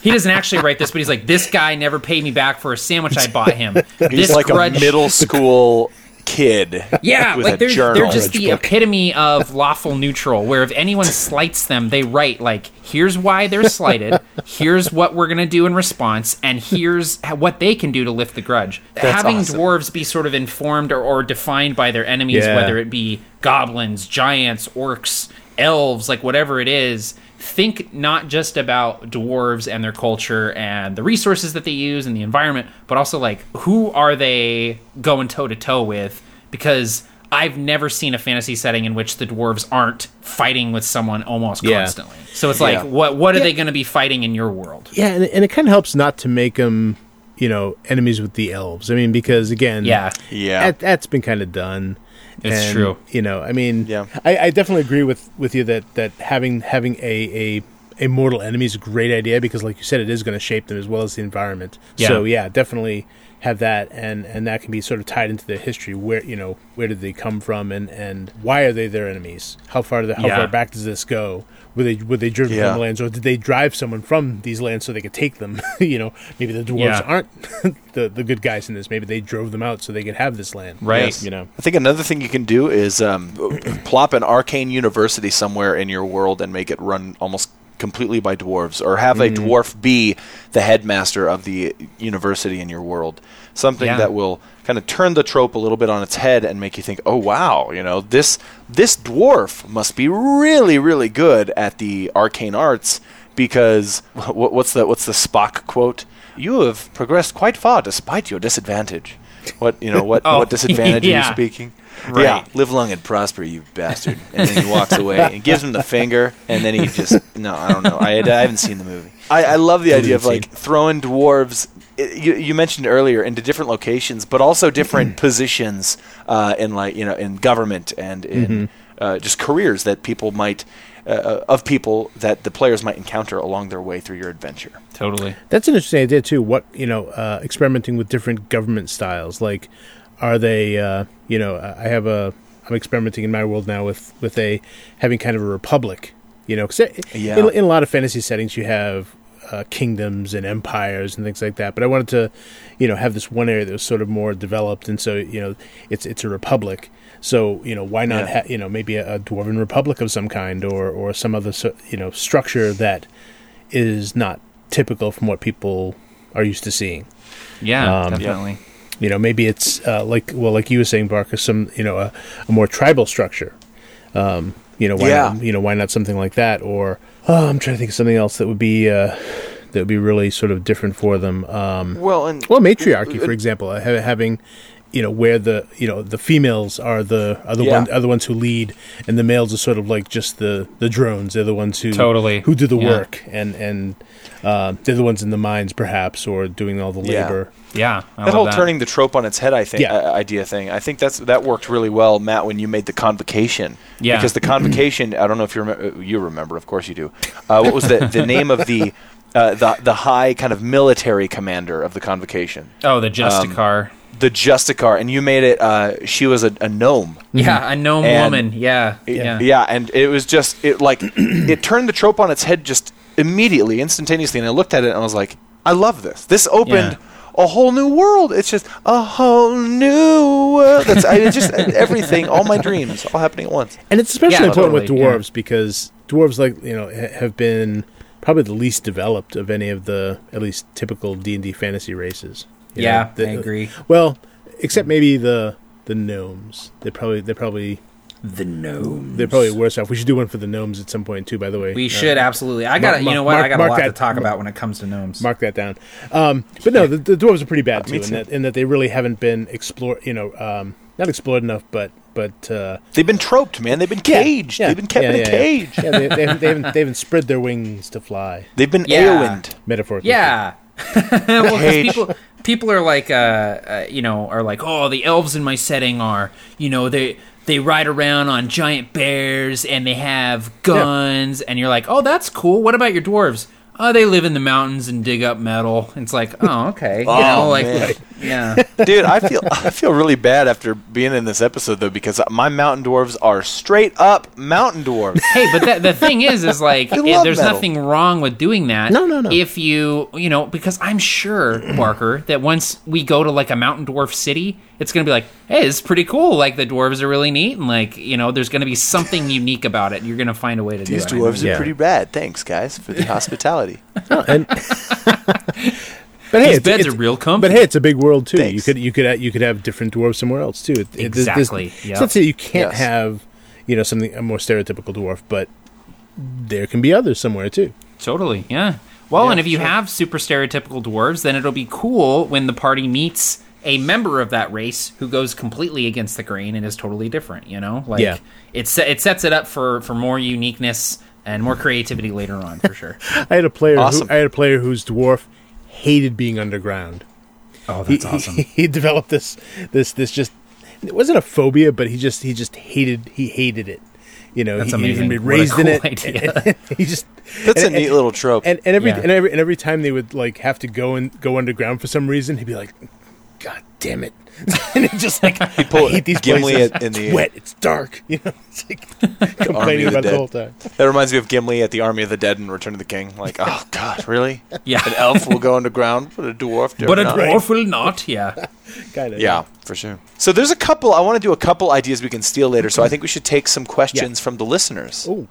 He doesn't actually write this, but he's like, "This guy never paid me back for a sandwich I bought him. He's this like grudge, a middle school kid. yeah, like they're they're just the book. epitome of lawful neutral. Where if anyone slights them, they write like, "Here's why they're slighted. Here's what we're gonna do in response, and here's what they can do to lift the grudge." Having awesome. dwarves be sort of informed or, or defined by their enemies, Yeah. whether it be goblins, giants, orcs, elves, like whatever it is. Think not just about dwarves and their culture and the resources that they use and the environment, but also like who are they going toe to toe with? Because I've never seen a fantasy setting in which the dwarves aren't fighting with someone almost Yeah. constantly. So it's like, Yeah. what what are they going to be fighting in your world? Yeah, and, and it kind of helps not to make them, you know, enemies with the elves. I mean, because again, Yeah. Yeah. that, that's been kind of done. It's And, true. You know, I mean, Yeah. I, I definitely agree with with you that that having having a a a mortal enemy is a great idea because, like you said, it is going to shape them as well as the environment. Yeah. So yeah, definitely have that, and and that can be sort of tied into their history. Where you know where did they come from, and and why are they their enemies? How far do they, how Yeah. far back does this go? Were they were they driven Yeah. from lands, or did they drive someone from these lands so they could take them? you know, maybe the dwarves Yeah. aren't the the good guys in this. Maybe they drove them out so they could have this land. Right. Yes. You know. I think another thing you can do is um, plop an arcane university somewhere in your world and make it run almost completely by dwarves, or have a mm-hmm. dwarf be the headmaster of the university in your world. Something Yeah. that will kind of turn the trope a little bit on its head and make you think, "Oh wow, you know this this dwarf must be really really good at the arcane arts." Because what, what's the what's the Spock quote? You have progressed quite far despite your disadvantage. What you know? What Oh, what disadvantage are you speaking? Right. Yeah, live long and prosper, you bastard. And then he walks away and gives him the finger, and then he just no, I don't know. I, I haven't seen the movie. I, I love the idea of like throwing dwarves. i- You, you mentioned earlier into different locations, but also different positions uh, in like you know in government and in uh, just careers that people might uh, of people that the players might encounter along their way through your adventure. Totally. That's an interesting idea too. What you know, uh, experimenting with different government styles. Like, are they? Uh, you know, I I have a. I'm experimenting in my world now with with a having kind of a republic. You know, because Yeah. in, in a lot of fantasy settings you have uh, kingdoms and empires and things like that. But I wanted to, you know, have this one area that was sort of more developed, and so you know, it's it's a republic. So you know, why not? Yeah. Ha- you know, maybe a, a dwarven republic of some kind, or or some other so, you know structure that is not typical from what people are used to seeing. Yeah, Um, definitely. You know, maybe it's uh, like well, like you were saying, Barker, some you know a, a more tribal structure. Um, you know, why Yeah. not, you know why not something like that? Or oh, I'm trying to think of something else that would be uh, that would be really sort of different for them. Um, Well, and well, matriarchy, for example, uh, having you know where the you know the females are the are the Yeah. one are the ones who lead, and the males are sort of like just the the drones. They're the ones who Totally. who do the Yeah. work, and and uh, they're the ones in the mines, perhaps, or doing all the labor. Yeah, I that whole that. turning the trope on its head, I think, Yeah. uh, idea thing. I think that's that worked really well, Matt, when you made the convocation. Yeah. Because the convocation, I don't know if you remember. You remember, of course you do. Uh, what was the the name of the uh, the the high kind of military commander of the convocation? Oh, the Justicar. The Justicar, and you made it. Uh, she was a, a gnome. yeah, a gnome And- woman. Yeah, yeah. Yeah, and it was just it like it turned the trope on its head just immediately, instantaneously, and I looked at it and I was like, I love this. This opened a whole new world. It's just a whole new world. That's I, it's just everything, all my dreams, all happening at once. And it's especially Yeah, important with totally, yeah. dwarves because dwarves, like you know, ha- have been probably the least developed of any of the at least typical D and D fantasy races. You Yeah, know, the- I agree. Well, except maybe the the gnomes. They probably they probably The gnomes. They're probably worse off. We should do one for the gnomes at some point too. By the way, We Uh, should absolutely. I got. to you know what? Mark- I got a lot that, to talk mark- about when it comes to gnomes. mark that down. Um, but no, the, the dwarves are pretty bad too, Me in that in that they really haven't been explored. You know, um, not explored enough, but but uh, They've been troped, man. They've been caged. yeah, They've been kept yeah, in a cage. Yeah, they, they, haven't, they, haven't, they haven't spread their wings to fly. They've been Yeah. Eowyned. Metaphorically. Yeah. well, 'cause Cage. people people are like, uh, uh, you know, are like, oh, the elves in my setting are, you know, they they ride around on giant bears and they have guns, and you're like, oh, that's cool. What about your dwarves? Oh, they live in the mountains and dig up metal. It's like, oh, okay, you Oh, know, like, man. yeah, Dude, I feel I feel really bad after being in this episode though because my mountain dwarves are straight up mountain dwarves. hey, but the, the thing is, is like, it- there's metal. nothing wrong with doing that. No, no, no. If you, you know, because I'm sure, Barker, that once we go to like a mountain dwarf city, it's going to be like, hey, this is pretty cool. Like, the dwarves are really neat. And, like, you know, there's going to be something unique about it. You're going to find a way to These do it. These dwarves Yeah. are pretty rad. Thanks, guys, for the hospitality. Oh, and but hey, These it's, beds it's- are real comfy. But hey, it's a big world too. You could you could uh, you could have different dwarves somewhere else too. It, it- this- this- Exactly, It's yep. not you can't Yes. have you know something a more stereotypical dwarf, but there can be others somewhere too. Totally, yeah. Well, Yeah, and if you sure. have super stereotypical dwarves, then it'll be cool when the party meets a member of that race who goes completely against the grain and is totally different. You know, like Yeah. it se- it sets it up for for more uniqueness and more creativity later on for sure. I had a player. Awesome. Who, I had a player whose dwarf hated being underground. Oh, He, that's awesome. he, he developed this this this just it wasn't a phobia, but he just he just hated he hated it. You know, That's he, he'd amazing. been What a raised in cool it. idea. he just That's and- a neat and- little trope. And, and every Yeah. and every and every time they would like have to go and go underground for some reason, he'd be like, "God damn it!" and it's just like pull I hate these Gimli places. at- in it's the- wet. It's dark. You know, it's like complaining of the about the whole time. that reminds me of Gimli at the Army of the Dead in Return of the King. Like, oh god, really? Yeah. An elf will go underground, but a dwarf. dare but a not. dwarf will not. Yeah. Kind of. Yeah, for sure. So there's a couple. I want to do a couple ideas we can steal later. So I think we should take some questions from the listeners. Ooh.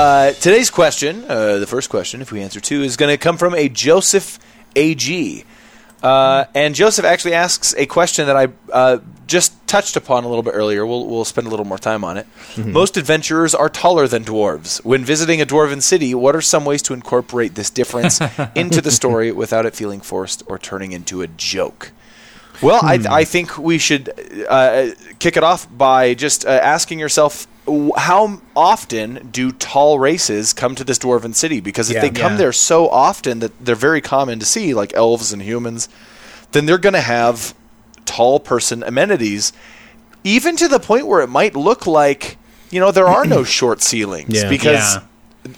Uh, today's question, uh, the first question, if we answer two, is going to come from a Joseph AG. Uh, and Joseph actually asks a question that I uh, just touched upon a little bit earlier. We'll, we'll spend a little more time on it. Most adventurers are taller than dwarves. When visiting a dwarven city, what are some ways to incorporate this difference into the story without it feeling forced or turning into a joke? Well, I, I think we should uh, kick it off by just uh, asking yourself how often do tall races come to this dwarven city? Because if Yeah. they come Yeah. there so often that they're very common to see, like elves and humans, then they're going to have tall person amenities, even to the point where it might look like you know there are no short ceilings Yeah. because. Yeah.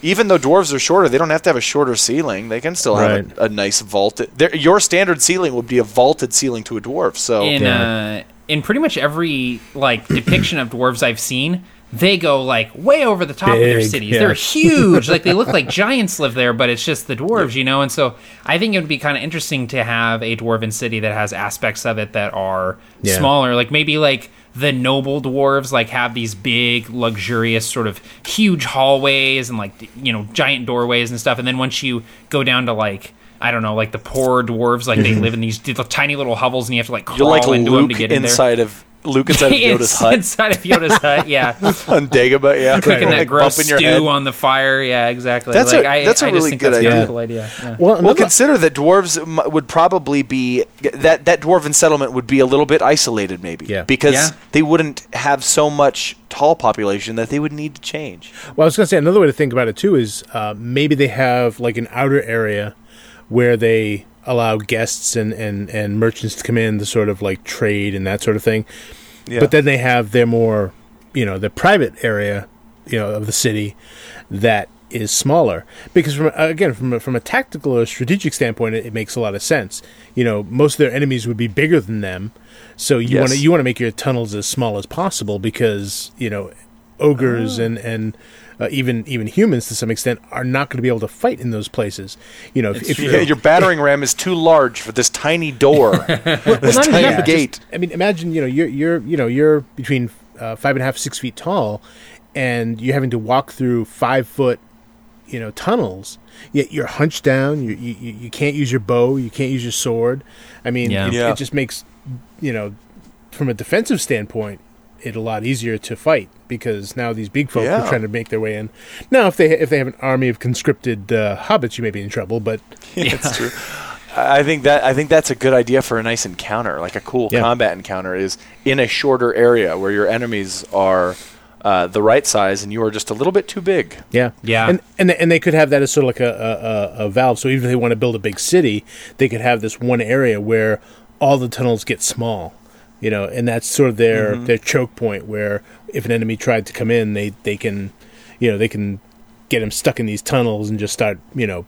Even though dwarves are shorter, they don't have to have a shorter ceiling. They can still have Right. a, a nice vaulted. their- Your standard ceiling would be a vaulted ceiling to a dwarf. So in Yeah. uh, in pretty much every like depiction of dwarves I've seen, they go like way over the top of their cities. yeah. They're huge, like they look like giants live there, but it's just the dwarves, you know. And so I think it would be kind of interesting to have a dwarven city that has aspects of it that are Yeah. smaller, like maybe like the noble dwarves like have these big luxurious sort of huge hallways and like you know giant doorways and stuff and then once you go down to like I don't know, like the poor dwarves, like they mm-hmm. live in these tiny little hovels, and you have to like crawl like into them to get in there. inside of Luke inside of Yoda's hut inside of Yoda's hut, yeah, on Dagobah. Yeah, cooking that like gross bumping your stew on the fire. Yeah, exactly. That's like, a- I, that's a I just really good that's idea. cool idea. Yeah. Well, Well, another- consider that dwarves m- would probably be that that dwarven settlement would be a little bit isolated, maybe. Yeah. Because Yeah. they wouldn't have so much tall population that they would need to change. Well, I was going to say another way to think about it too is uh, maybe they have like an outer area where they allow guests and, and, and merchants to come in to sort of like trade and that sort of thing. Yeah. But then they have their more, you know, the private area, you know, of the city that is smaller because from again from a, from a tactical or strategic standpoint it, it makes a lot of sense you know most of their enemies would be bigger than them so you Yes. want to you want to make your tunnels as small as possible because you know ogres and and uh, even even humans to some extent are not going to be able to fight in those places you know if, if Yeah, your battering ram is too large for this tiny door, this not even tiny that, but gate. just- I mean, imagine you know you're you're you know you're between uh, five and a half six feet tall, and you're having to walk through five foot you know tunnels. Yet you're hunched down. You you you you can't use your bow. You can't use your sword. I mean, Yeah. it, Yeah. it just makes you know from a defensive standpoint it a lot easier to fight because now these big folk Yeah. are trying to make their way in. Now, if they if they have an army of conscripted uh, hobbits, you may be in trouble. But That's true. I I think that I think that's a good idea for a nice encounter, like a cool Yeah. combat encounter, is in a shorter area where your enemies are uh, the right size and you are just a little bit too big. Yeah, Yeah. and and they, and they could have that as sort of like a, a, a, a valve. So even if they want to build a big city, they could have this one area where all the tunnels get small, you know, and that's sort of their their choke point where if an enemy tried to come in, they they can, you know, they can get them stuck in these tunnels and just start, you know,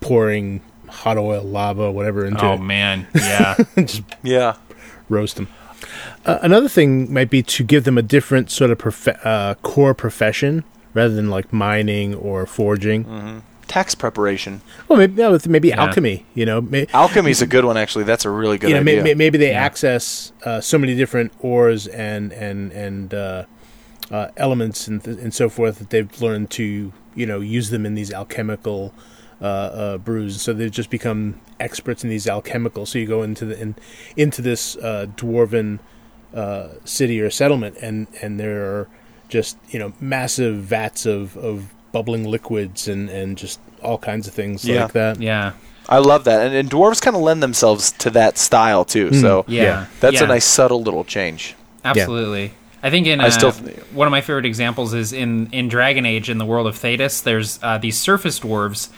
pouring hot oil, lava, whatever into Oh it, man, yeah, just Yeah. roast them. Uh, another thing might be to give them a different sort of profe- uh, core profession rather than like mining or forging. Tax preparation. Well, maybe no, it's maybe Yeah. alchemy. You know, may, Alchemy's a good one, actually. That's a really good you know, idea. may, maybe they Yeah. access uh, so many different ores and and and uh, uh, elements and th- and so forth that they've learned to you know use them in these alchemical uh, uh, brews. So they've just become experts in these alchemicals. So you go into the in, into this uh, dwarven uh, city or settlement, and and there are just you know massive vats of of bubbling liquids and and just all kinds of things Yeah. like that. yeah. I love that, and, and dwarves kind of lend themselves to that style too. So Yeah. Yeah. that's Yeah. a nice subtle little change. Absolutely. I think in I uh, still- one of my favorite examples is in in Dragon Age in the world of Thedas. There's uh, these surface dwarves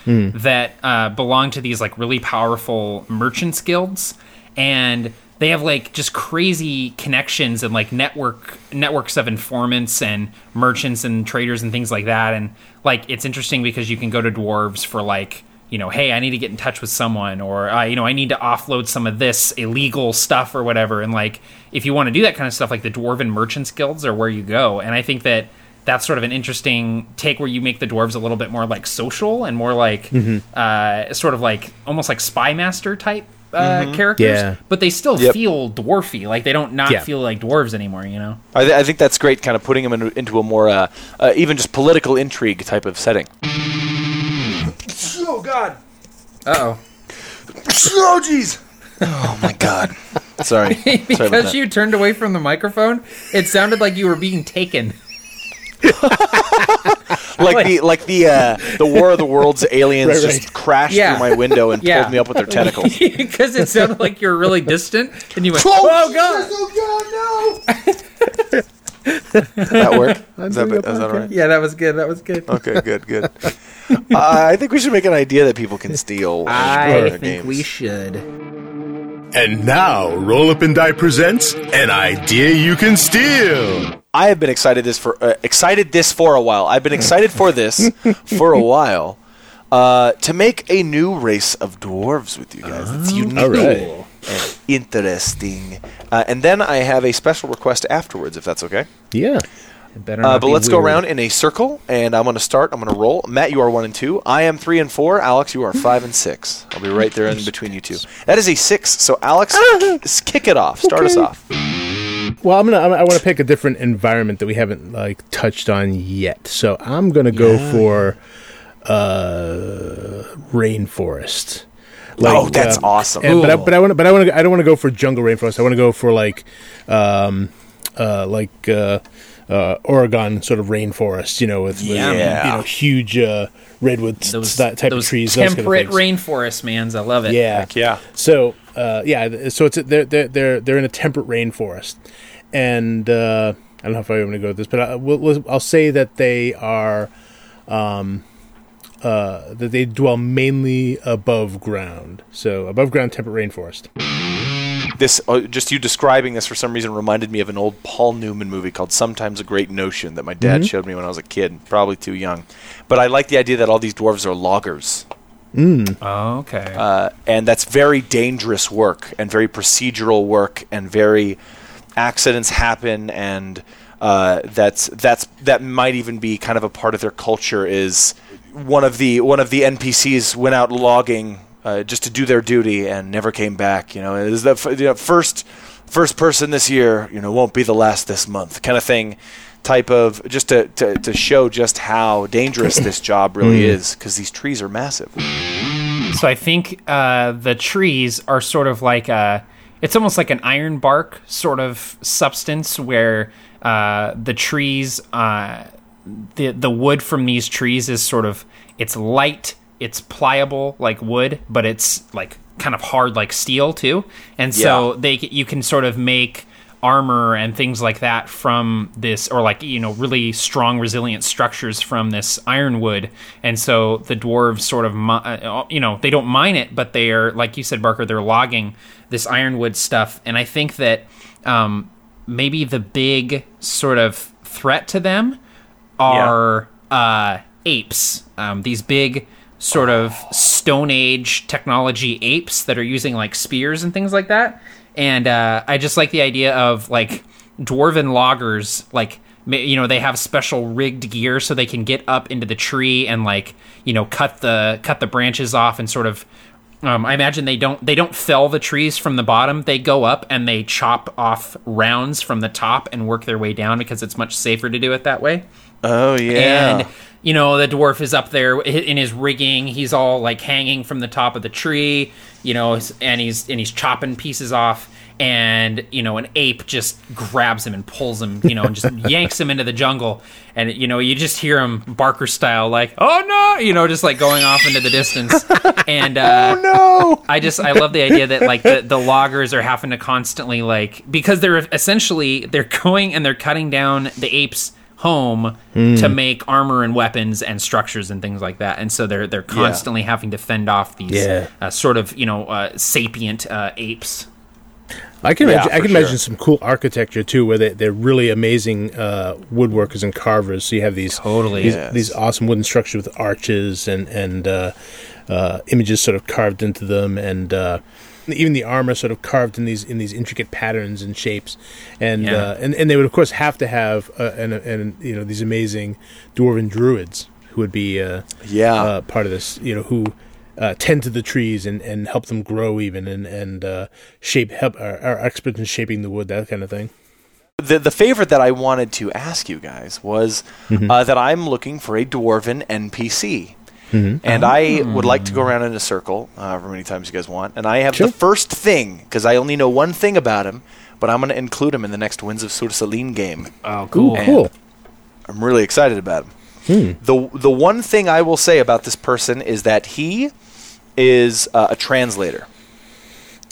that uh, belong to these like really powerful merchants guilds, and they have like just crazy connections and like network networks of informants and merchants and traders and things like that. And like it's interesting because you can go to dwarves for like you know, hey, I need to get in touch with someone, or uh, you know, I need to offload some of this illegal stuff or whatever. And like, if you want to do that kind of stuff, like the dwarven merchants guilds are where you go. And I think that that's sort of an interesting take where you make the dwarves a little bit more like social and more like uh, sort of like almost like spy master type uh, characters. Yeah. But they still Yep. feel dwarfy. Like they don't not Yeah. feel like dwarves anymore. You know. I, th- I think that's great, kind of putting them in, into a more uh, uh, even just political intrigue type of setting. Oh God! Uh oh. Oh jeez! Oh my God! Sorry. Sorry about because that. you turned away from the microphone, it sounded like you were being taken. like the like the uh, the War of the Worlds aliens Right, just crashed Yeah. through my window and Yeah. pulled me up with their tentacles. Because it sounded like you were really distant, and you went, Oh, "Oh God!" Oh God! No! that work? Is that, is that all right? Yeah, that was good. That was good. Okay, good, good. uh, I think we should make an idea that people can steal. I think games. we should. And now, Roll Up and Die presents an idea you can steal. I have been excited this for uh, excited this for a while. I've been excited for this for a while. Uh, to make a new race of dwarves with you guys. It's unique All right. and interesting. Uh, and then I have a special request afterwards, if that's okay. Yeah. It better Uh, but be let's go around in a circle, and I'm going to start. I'm going to roll. Matt, you are one and two. I am three and four. Alex, you are five and six. I'll be right there in between you two. That is a six. So Alex, s- kick it off. Start us off. Well, I'm gonna. I'm, I want to pick a different environment that we haven't like touched on yet. So I'm gonna go for uh, rainforest. Like, oh, that's um, awesome. And, but I, but I want. But I want to. I don't want to go for jungle rainforest. I want to go for like, um, uh, like uh, uh, Oregon sort of rainforest. You know, with, with Yeah. you know huge uh, redwood s- Those, that type those of trees. those kind of temperate things. rainforest mans. I love it. Yeah, yeah. so uh, yeah, so it's a, they're they're they're they're in a temperate rainforest, and uh, I don't know if I want to go with this, but I, will we'll, I'll say that they are, um, uh, that they dwell mainly above ground. So above ground temperate rainforest. This uh, just you describing this for some reason reminded me of an old Paul Newman movie called "Sometimes a Great Notion" that my dad showed me when I was a kid, probably too young. But I like the idea that all these dwarves are loggers. Oh, okay. uh, and that's very dangerous work and very procedural work and very accidents happen and uh, that's that's that might even be kind of a part of their culture is one of the one of the NPCs went out logging uh, just to do their duty and never came back you know it is the f- you know, first first person this year you know won't be the last this month kind of thing type of just to, to, to show just how dangerous this job really is because these trees are massive So I think uh, the trees are sort of like a. It's almost like an iron bark sort of substance where uh, the trees, uh, the the wood from these trees is sort of it's light, it's pliable like wood, but it's like kind of hard like steel too. And so Yeah. they you can sort of make armor and things like that from this or like you know really strong resilient structures from this ironwood and so the dwarves sort of uh, you know they don't mine it but they are like you said barker they're logging this ironwood stuff and i think that um, maybe the big sort of threat to them are uh, apes um, these big sort of stone age technology apes that are using like spears and things like that. And uh, i just like the idea of like dwarven loggers like you know they have special rigged gear so they can get up into the tree and like you know cut the cut the branches off and sort of um, I imagine they don't they don't fell the trees from the bottom. They go up and they chop off rounds from the top and work their way down because it's much safer to do it that way. oh yeah And you know the dwarf is up there in his rigging. He's all like hanging from the top of the tree, you know, and he's and he's chopping pieces off. And you know an ape just grabs him and pulls him you know and just yanks him into the jungle. And you know you just hear him barker style like oh no you know just like going off into the distance. And uh Oh, no. I just I love the idea that like the, the loggers are having to constantly like because they're essentially they're going and they're cutting down the apes home to make armor and weapons and structures and things like that. And so they're they're constantly having to fend off these Yeah. uh, sort of you know uh, sapient uh, apes I can Yeah, imagine, I can sure. imagine some cool architecture too, where they, they're really amazing uh, woodworkers and carvers. So you have these Totally. these, Yes. these awesome wooden structures with arches and and uh, uh, images sort of carved into them, and uh, even the armor sort of carved in these in these intricate patterns and shapes. And Yeah. uh, and and they would of course have to have uh, and and you know these amazing dwarven druids who would be uh, Yeah. uh, part of this. You know who. Uh, tend to the trees and, and help them grow even and and uh, shape help are, are experts in shaping the wood that kind of thing. the the favorite that I wanted to ask you guys was Mm-hmm. uh, that I'm looking for a dwarven NPC. Mm-hmm. And I would like to go around in a circle, uh, however many times you guys want. And I have Sure. the first thing, because I only know one thing about him, but I'm going to include him in the next Winds of Sursaline game. oh Ooh, cool. I'm really excited about him. Hmm. The the one thing I will say about this person is that he is uh, a translator.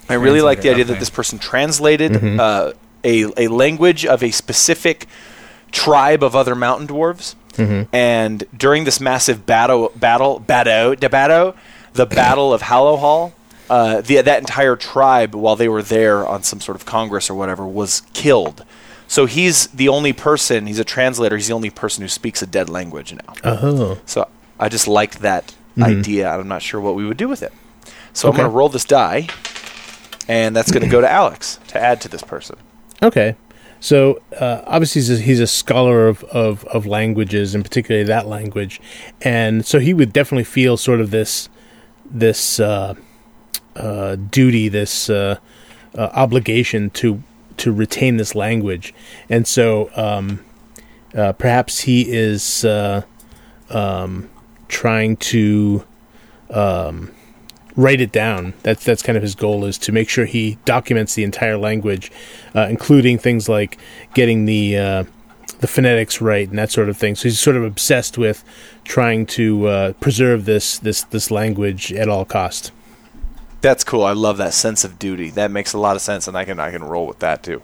I really like the idea okay. that this person translated Mm-hmm. uh, a a language of a specific tribe of other mountain dwarves, Mm-hmm. and during this massive battle battle battle the battle the battle of Hallow Hall. Uh, the, that entire tribe, while they were there on some sort of congress or whatever, was killed. So he's the only person. He's a translator. He's the only person who speaks a dead language now. Oh, So I just liked that idea. I'm not sure what we would do with it. So I'm going to roll this die, and that's going to go to Alex to add to this person. okay. So uh, obviously he's a, he's a scholar of, of, of languages, and particularly that language, and so he would definitely feel sort of this this uh, uh, duty, this uh, uh, obligation to to retain this language, and so um, uh, perhaps he is uh, um, trying to um, write it down. That's that's kind of his goal is to make sure he documents the entire language, uh, including things like getting the uh, the phonetics right and that sort of thing. So he's sort of obsessed with trying to uh, preserve this this this language at all cost. That's cool. I love that sense of duty. That makes a lot of sense, and I can I can roll with that too.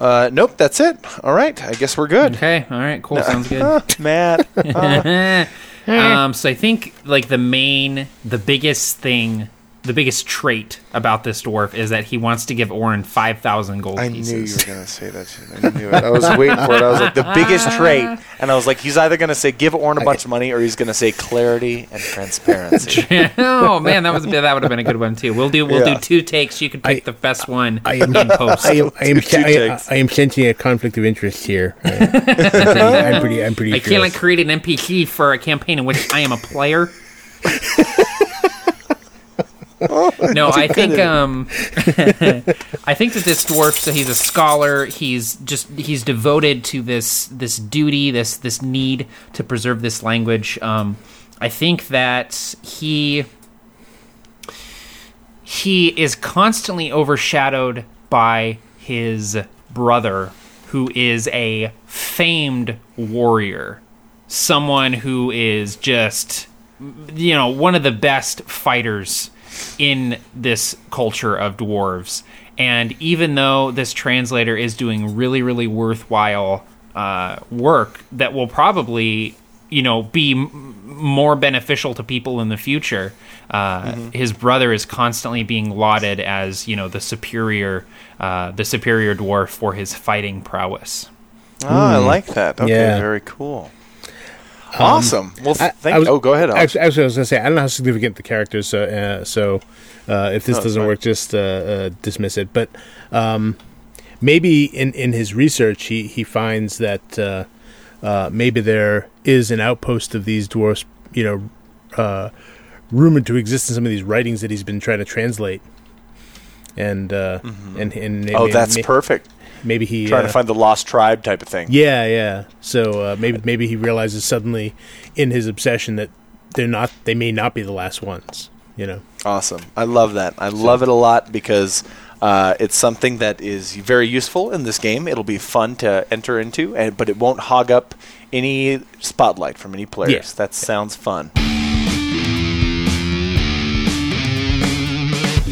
Uh, nope, that's it. All right, I guess we're good. okay all right cool sounds good Matt, uh, um, so I think like the main, the biggest thing, the biggest trait about this dwarf is that he wants to give Orin five thousand gold pieces. I knew you were gonna say that shit. I knew it. I was waiting for it. I was like, the biggest trait, and I was like, he's either gonna say give Orn a bunch of money, or he's gonna say clarity and transparency. oh man, that was that would have been a good one too. We'll do we'll Yeah. do two takes. You can pick I- the best one I am in post. I am I am, I. I am sensing a conflict of interest here. Uh, I'm pretty I'm pretty, I'm pretty I sure. can't like create an NPC for a campaign in which I am a player. no, I think um, I think that this dwarf. So he's a scholar. He's just he's devoted to this this duty, this this need to preserve this language. Um, I think that he he is constantly overshadowed by his brother, who is a famed warrior, someone who is just you know one of the best fighters in this culture of dwarves and even though this translator is doing really really worthwhile uh, work that will probably you know be m- more beneficial to people in the future uh, his brother is constantly being lauded as you know the superior uh, the superior dwarf for his fighting prowess oh, I like that. Okay, Yeah. very cool. Awesome. Well, I- thank I was- Oh, go ahead. Alex. Actually, actually, I was going to say I don't know how significant the characters. So, uh, so uh, if this Oh, doesn't work, just uh, uh, dismiss it. But um, maybe in, in his research, he he finds that uh, uh, maybe there is an outpost of these dwarfs. You know, uh, rumored to exist in some of these writings that he's been trying to translate. And uh, and and Mm-hmm. oh, that's may- perfect. Maybe he Trying uh, to find the lost tribe type of thing. yeah, yeah. So uh, maybe maybe he realizes suddenly in his obsession that they're not they may not be the last ones. You know. Awesome. I love that. I love it a lot because Uh, it's something that is very useful in this game. It'll be fun to enter into, and, but it won't hog up any spotlight from any players. Yeah. That sounds fun.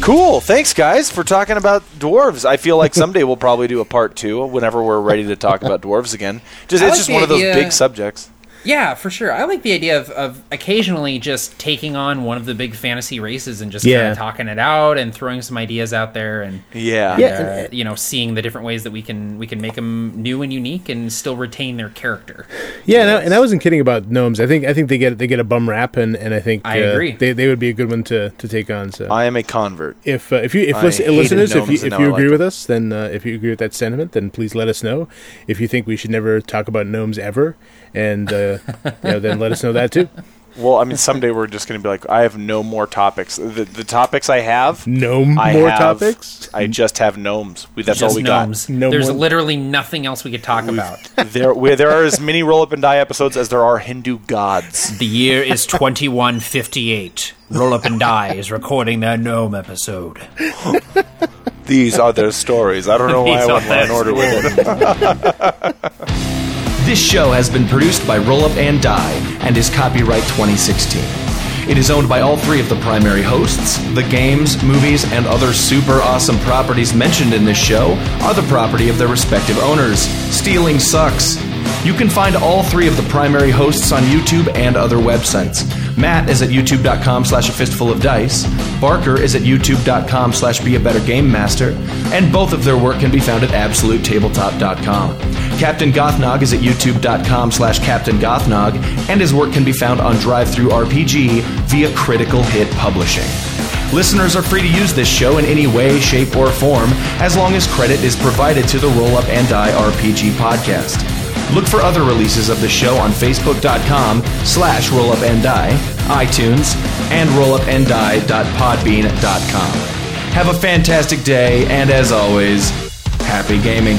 Cool. Thanks, guys, for talking about dwarves. I feel like someday we'll probably do a part two whenever we're ready to talk about dwarves again. Just I it's like just one of those idea- big subjects. Yeah, for sure. I like the idea of, of occasionally just taking on one of the big fantasy races and just Yeah. kind of talking it out and throwing some ideas out there and Yeah. Yeah. uh, you know seeing the different ways that we can we can make them new and unique and still retain their character. Yeah, and I, and I wasn't kidding about gnomes. I think I think they get they get a bum rap, and, and I think I uh, agree. They, they would be a good one to, to take on. So I am a convert. if uh, if you if I listen, listeners, if you if you agree like with us, then uh, if you agree with that sentiment, then please let us know. If you think we should never talk about gnomes ever, and uh, you know, then let us know that too. Well, I mean, someday we're just going to be like, I have no more topics. The, the topics I have, no I more have, topics. I just have gnomes. We, that's all we gnomes. No There's more- literally nothing else we could talk about. There, we, there are as many roll up and die episodes as there are Hindu gods. The year is 2158. Roll Up and Die is recording their gnome episode. These are their stories. I don't know why I These are went in order with it. This show has been produced by Roll Up and Die and is copyright 2016. It is owned by all three of the primary hosts. The games, movies, and other super awesome properties mentioned in this show are the property of their respective owners. Stealing sucks. You can find all three of the primary hosts on YouTube and other websites. Matt is at youtube.com slash a fistful of dice. Barker is at youtube.com slash be a better game master. And both of their work can be found at absolutetabletop.com. Captain Gothnog is at youtube.com slash Captain Gothnog, and his work can be found on DriveThru RPG via Critical Hit Publishing. Listeners are free to use this show in any way, shape, or form, as long as credit is provided to the Roll Up and Die RPG podcast. Look for other releases of the show on facebook.com slash rollupanddie, iTunes, and rollupanddie.podbean.com. Have a fantastic day, and as always, happy gaming.